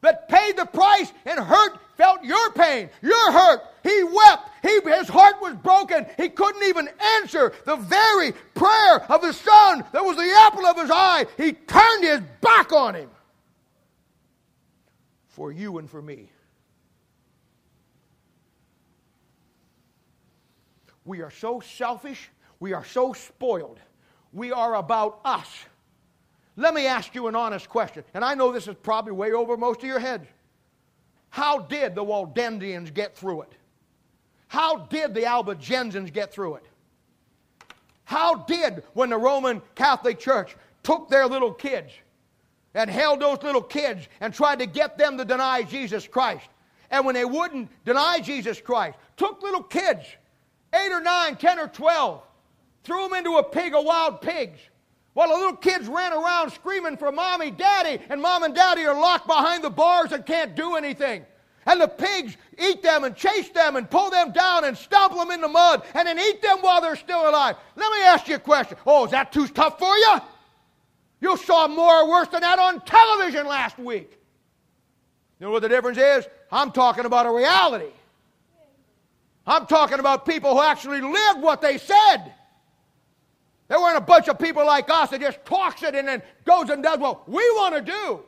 that paid the price and hurt, felt your pain, your hurt. He wept. He, his heart was broken. He couldn't even answer the very prayer of his son that was the apple of his eye. He turned his back on him for you and for me. We are so selfish. We are so spoiled. We are about us. Let me ask you an honest question, and I know this is probably way over most of your heads. How did the Waldensians get through it? How did the Albigensians get through it? How did, when the Roman Catholic Church took their little kids and held those little kids and tried to get them to deny Jesus Christ, and when they wouldn't deny Jesus Christ, took little kids eight or nine, ten or twelve, threw them into a pig of wild pigs. While the little kids ran around screaming for mommy, daddy, and mom and daddy are locked behind the bars and can't do anything. And the pigs eat them and chase them and pull them down and stomp them in the mud and then eat them while they're still alive. Let me ask you a question. Oh, is that too tough for you? You saw more or worse than that on television last week. You know what the difference is? I'm talking about a reality. I'm talking about people who actually lived what they said. There weren't a bunch of people like us that just talks it and then goes and does what we want to do.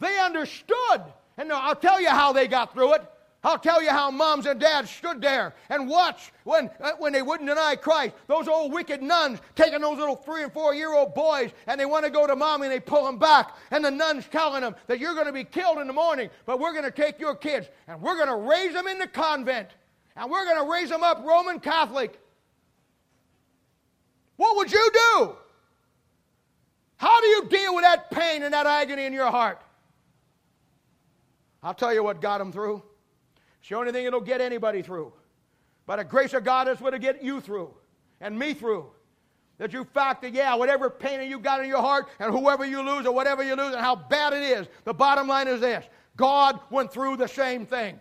They understood. And I'll tell you how they got through it. I'll tell you how moms and dads stood there and watched when, uh, when they wouldn't deny Christ. Those old wicked nuns taking those little three and four year old boys and they want to go to mommy and they pull them back. And the nuns telling them that you're going to be killed in the morning, but we're going to take your kids and we're going to raise them in the convent and we're going to raise them up Roman Catholic. What would you do? How do you deal with that pain and that agony in your heart? I'll tell you what got them through. It's the only thing that'll get anybody through. By the grace of God, is what to get you through and me through. That you factor, yeah, whatever pain you got in your heart and whoever you lose or whatever you lose and how bad it is, the bottom line is this God went through the same thing.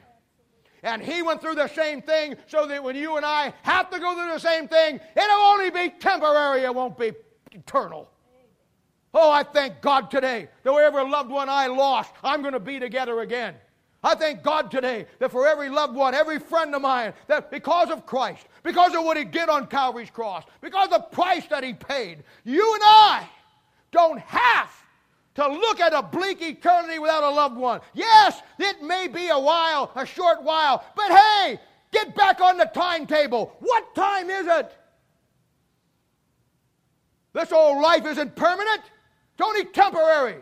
And he went through the same thing so that when you and I have to go through the same thing, it'll only be temporary, it won't be eternal. Oh, I thank God today that whatever loved one I lost, I'm going to be together again. I thank God today that for every loved one, every friend of mine, that because of Christ, because of what He did on Calvary's cross, because of the price that He paid, you and I don't have to look at a bleak eternity without a loved one. Yes, it may be a while, a short while, but hey, get back on the timetable. What time is it? This old life isn't permanent, it's only temporary.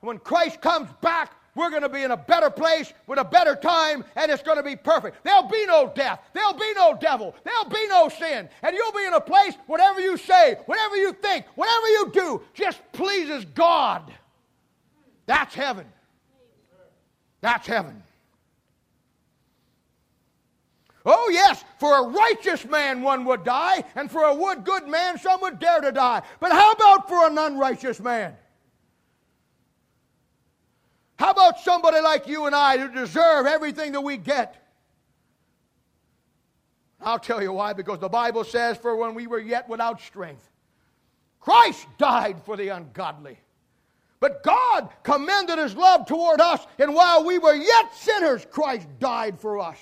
When Christ comes back, we're going to be in a better place with a better time, and it's going to be perfect. There'll be no death. There'll be no devil. There'll be no sin. And you'll be in a place, whatever you say, whatever you think, whatever you do, just pleases God. That's heaven. That's heaven. Oh, yes, for a righteous man one would die, and for a good man some would dare to die. But how about for an unrighteous man? How about somebody like you and I who deserve everything that we get? I'll tell you why, because the Bible says, For when we were yet without strength, Christ died for the ungodly. But God commended his love toward us, and while we were yet sinners, Christ died for us.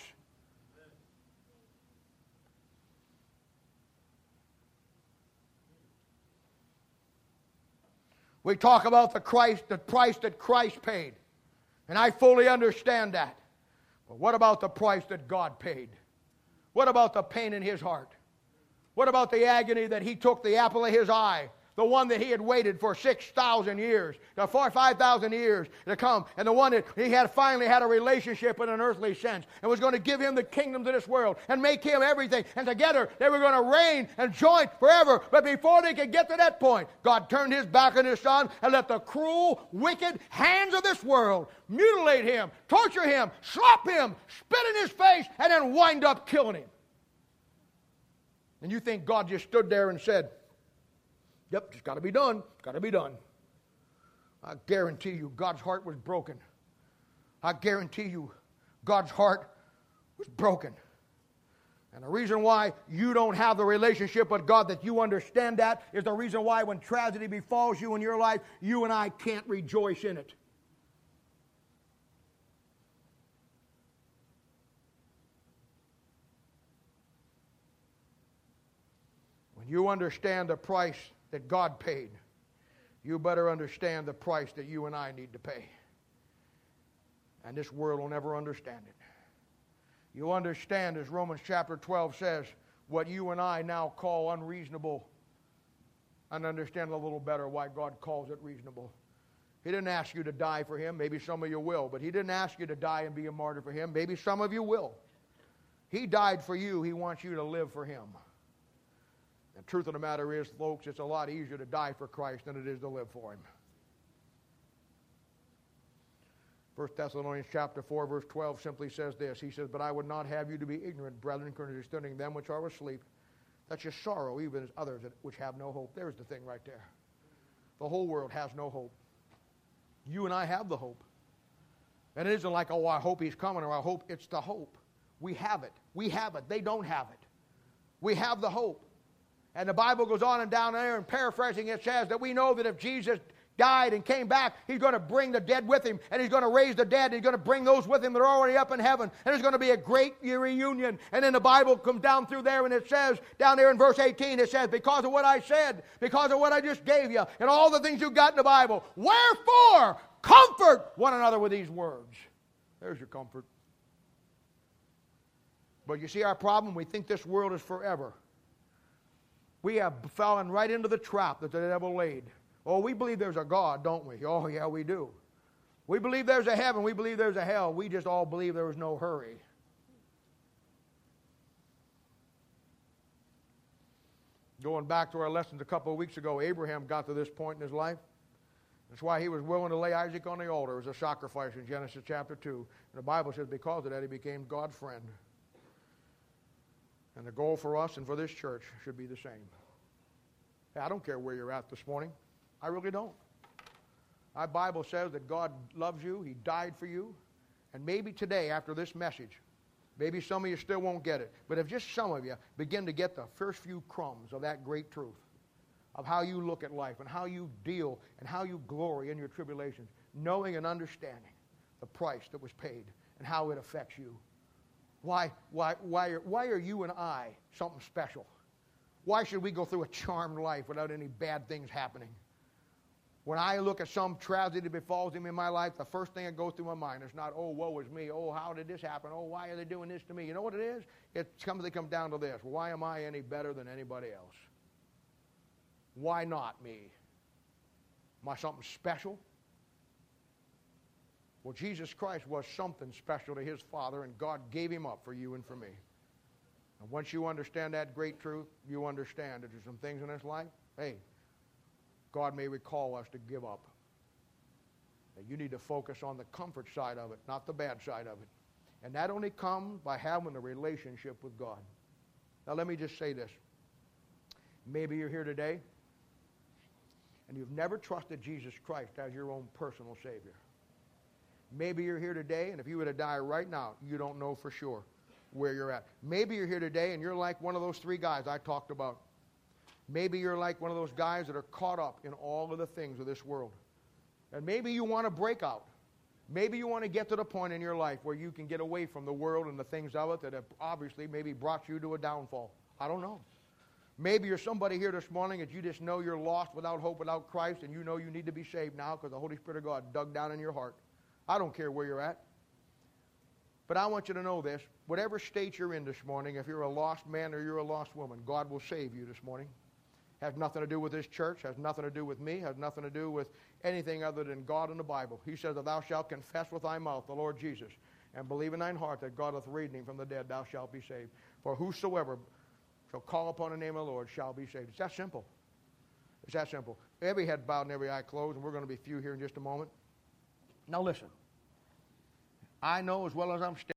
We talk about the Christ, the price that Christ paid. And I fully understand that. But what about the price that God paid? What about the pain in his heart? What about the agony that he took the apple of his eye the one that he had waited for 6,000 years, for 5,000 years to come, and the one that he had finally had a relationship in an earthly sense, and was going to give him the kingdoms of this world and make him everything. And together they were going to reign and join forever. But before they could get to that point, God turned his back on his son and let the cruel, wicked hands of this world mutilate him, torture him, slap him, spit in his face, and then wind up killing him. And you think God just stood there and said, Yep, it's got to be done. Got to be done. I guarantee you, God's heart was broken. I guarantee you, God's heart was broken. And the reason why you don't have the relationship with God that you understand that is the reason why when tragedy befalls you in your life, you and I can't rejoice in it. When you understand the price that God paid, you better understand the price that you and I need to pay. And this world will never understand it. You understand, as Romans chapter 12 says, what you and I now call unreasonable, and understand a little better why God calls it reasonable. He didn't ask you to die for him. Maybe some of you will, but he didn't ask you to die and be a martyr for him. Maybe some of you will. He died for you. He wants you to live for him. The truth of the matter is, folks, it's a lot easier to die for Christ than it is to live for Him. 1 Thessalonians chapter 4, verse 12 simply says this. He says, But I would not have you to be ignorant, brethren, concerning them which are asleep, that your sorrow, even as others which have no hope. There's the thing right there. The whole world has no hope. You and I have the hope. And it isn't like, oh, I hope he's coming or I hope it's the hope. We have it. We have it. They don't have it. We have the hope. And the Bible goes on and down there, and paraphrasing it says that we know that if Jesus died and came back, he's going to bring the dead with him, and he's going to raise the dead, and he's going to bring those with him that are already up in heaven, and there's going to be a great reunion. And then the Bible comes down through there, and it says, down there in verse 18, it says, Because of what I said, because of what I just gave you, and all the things you've got in the Bible, wherefore comfort one another with these words. There's your comfort. But you see our problem? We think this world is forever we have fallen right into the trap that the devil laid. Oh, we believe there's a God, don't we? Oh, yeah, we do. We believe there's a heaven. We believe there's a hell. We just all believe there was no hurry. Going back to our lessons a couple of weeks ago, Abraham got to this point in his life. That's why he was willing to lay Isaac on the altar as a sacrifice in Genesis chapter 2. And the Bible says because of that, he became God's friend. And the goal for us and for this church should be the same. Hey, I don't care where you're at this morning. I really don't. My Bible says that God loves you, He died for you. And maybe today, after this message, maybe some of you still won't get it, but if just some of you begin to get the first few crumbs of that great truth, of how you look at life and how you deal and how you glory in your tribulations, knowing and understanding the price that was paid and how it affects you. Why, why, why, are, why are you and I something special? Why should we go through a charmed life without any bad things happening? When I look at some tragedy that befalls him in my life, the first thing that goes through my mind is not, oh, woe is me. Oh, how did this happen? Oh, why are they doing this to me? You know what it is? It comes, they come down to this. Why am I any better than anybody else? Why not me? Am I something special? Well, Jesus Christ was something special to his Father, and God gave him up for you and for me. And once you understand that great truth, you understand that there's some things in this life, hey, God may recall us to give up. That you need to focus on the comfort side of it, not the bad side of it. And that only comes by having a relationship with God. Now, let me just say this. Maybe you're here today and you've never trusted Jesus Christ as your own personal Savior. Maybe you're here today, and if you were to die right now, you don't know for sure where you're at. Maybe you're here today and you're like one of those three guys I talked about. Maybe you're like one of those guys that are caught up in all of the things of this world. And maybe you want to break out. Maybe you want to get to the point in your life where you can get away from the world and the things of it that have obviously maybe brought you to a downfall. I don't know. Maybe you're somebody here this morning that you just know you're lost without hope, without Christ, and you know you need to be saved now because the Holy Spirit of God dug down in your heart. I don't care where you're at. But I want you to know this. Whatever state you're in this morning, if you're a lost man or you're a lost woman, God will save you this morning. Has nothing to do with this church, has nothing to do with me, has nothing to do with anything other than God and the Bible. He says that thou shalt confess with thy mouth the Lord Jesus and believe in thine heart that God hath raised him from the dead, thou shalt be saved. For whosoever shall call upon the name of the Lord shall be saved. It's that simple. It's that simple. Every head bowed and every eye closed, and we're going to be few here in just a moment. Now listen. I know as well as I'm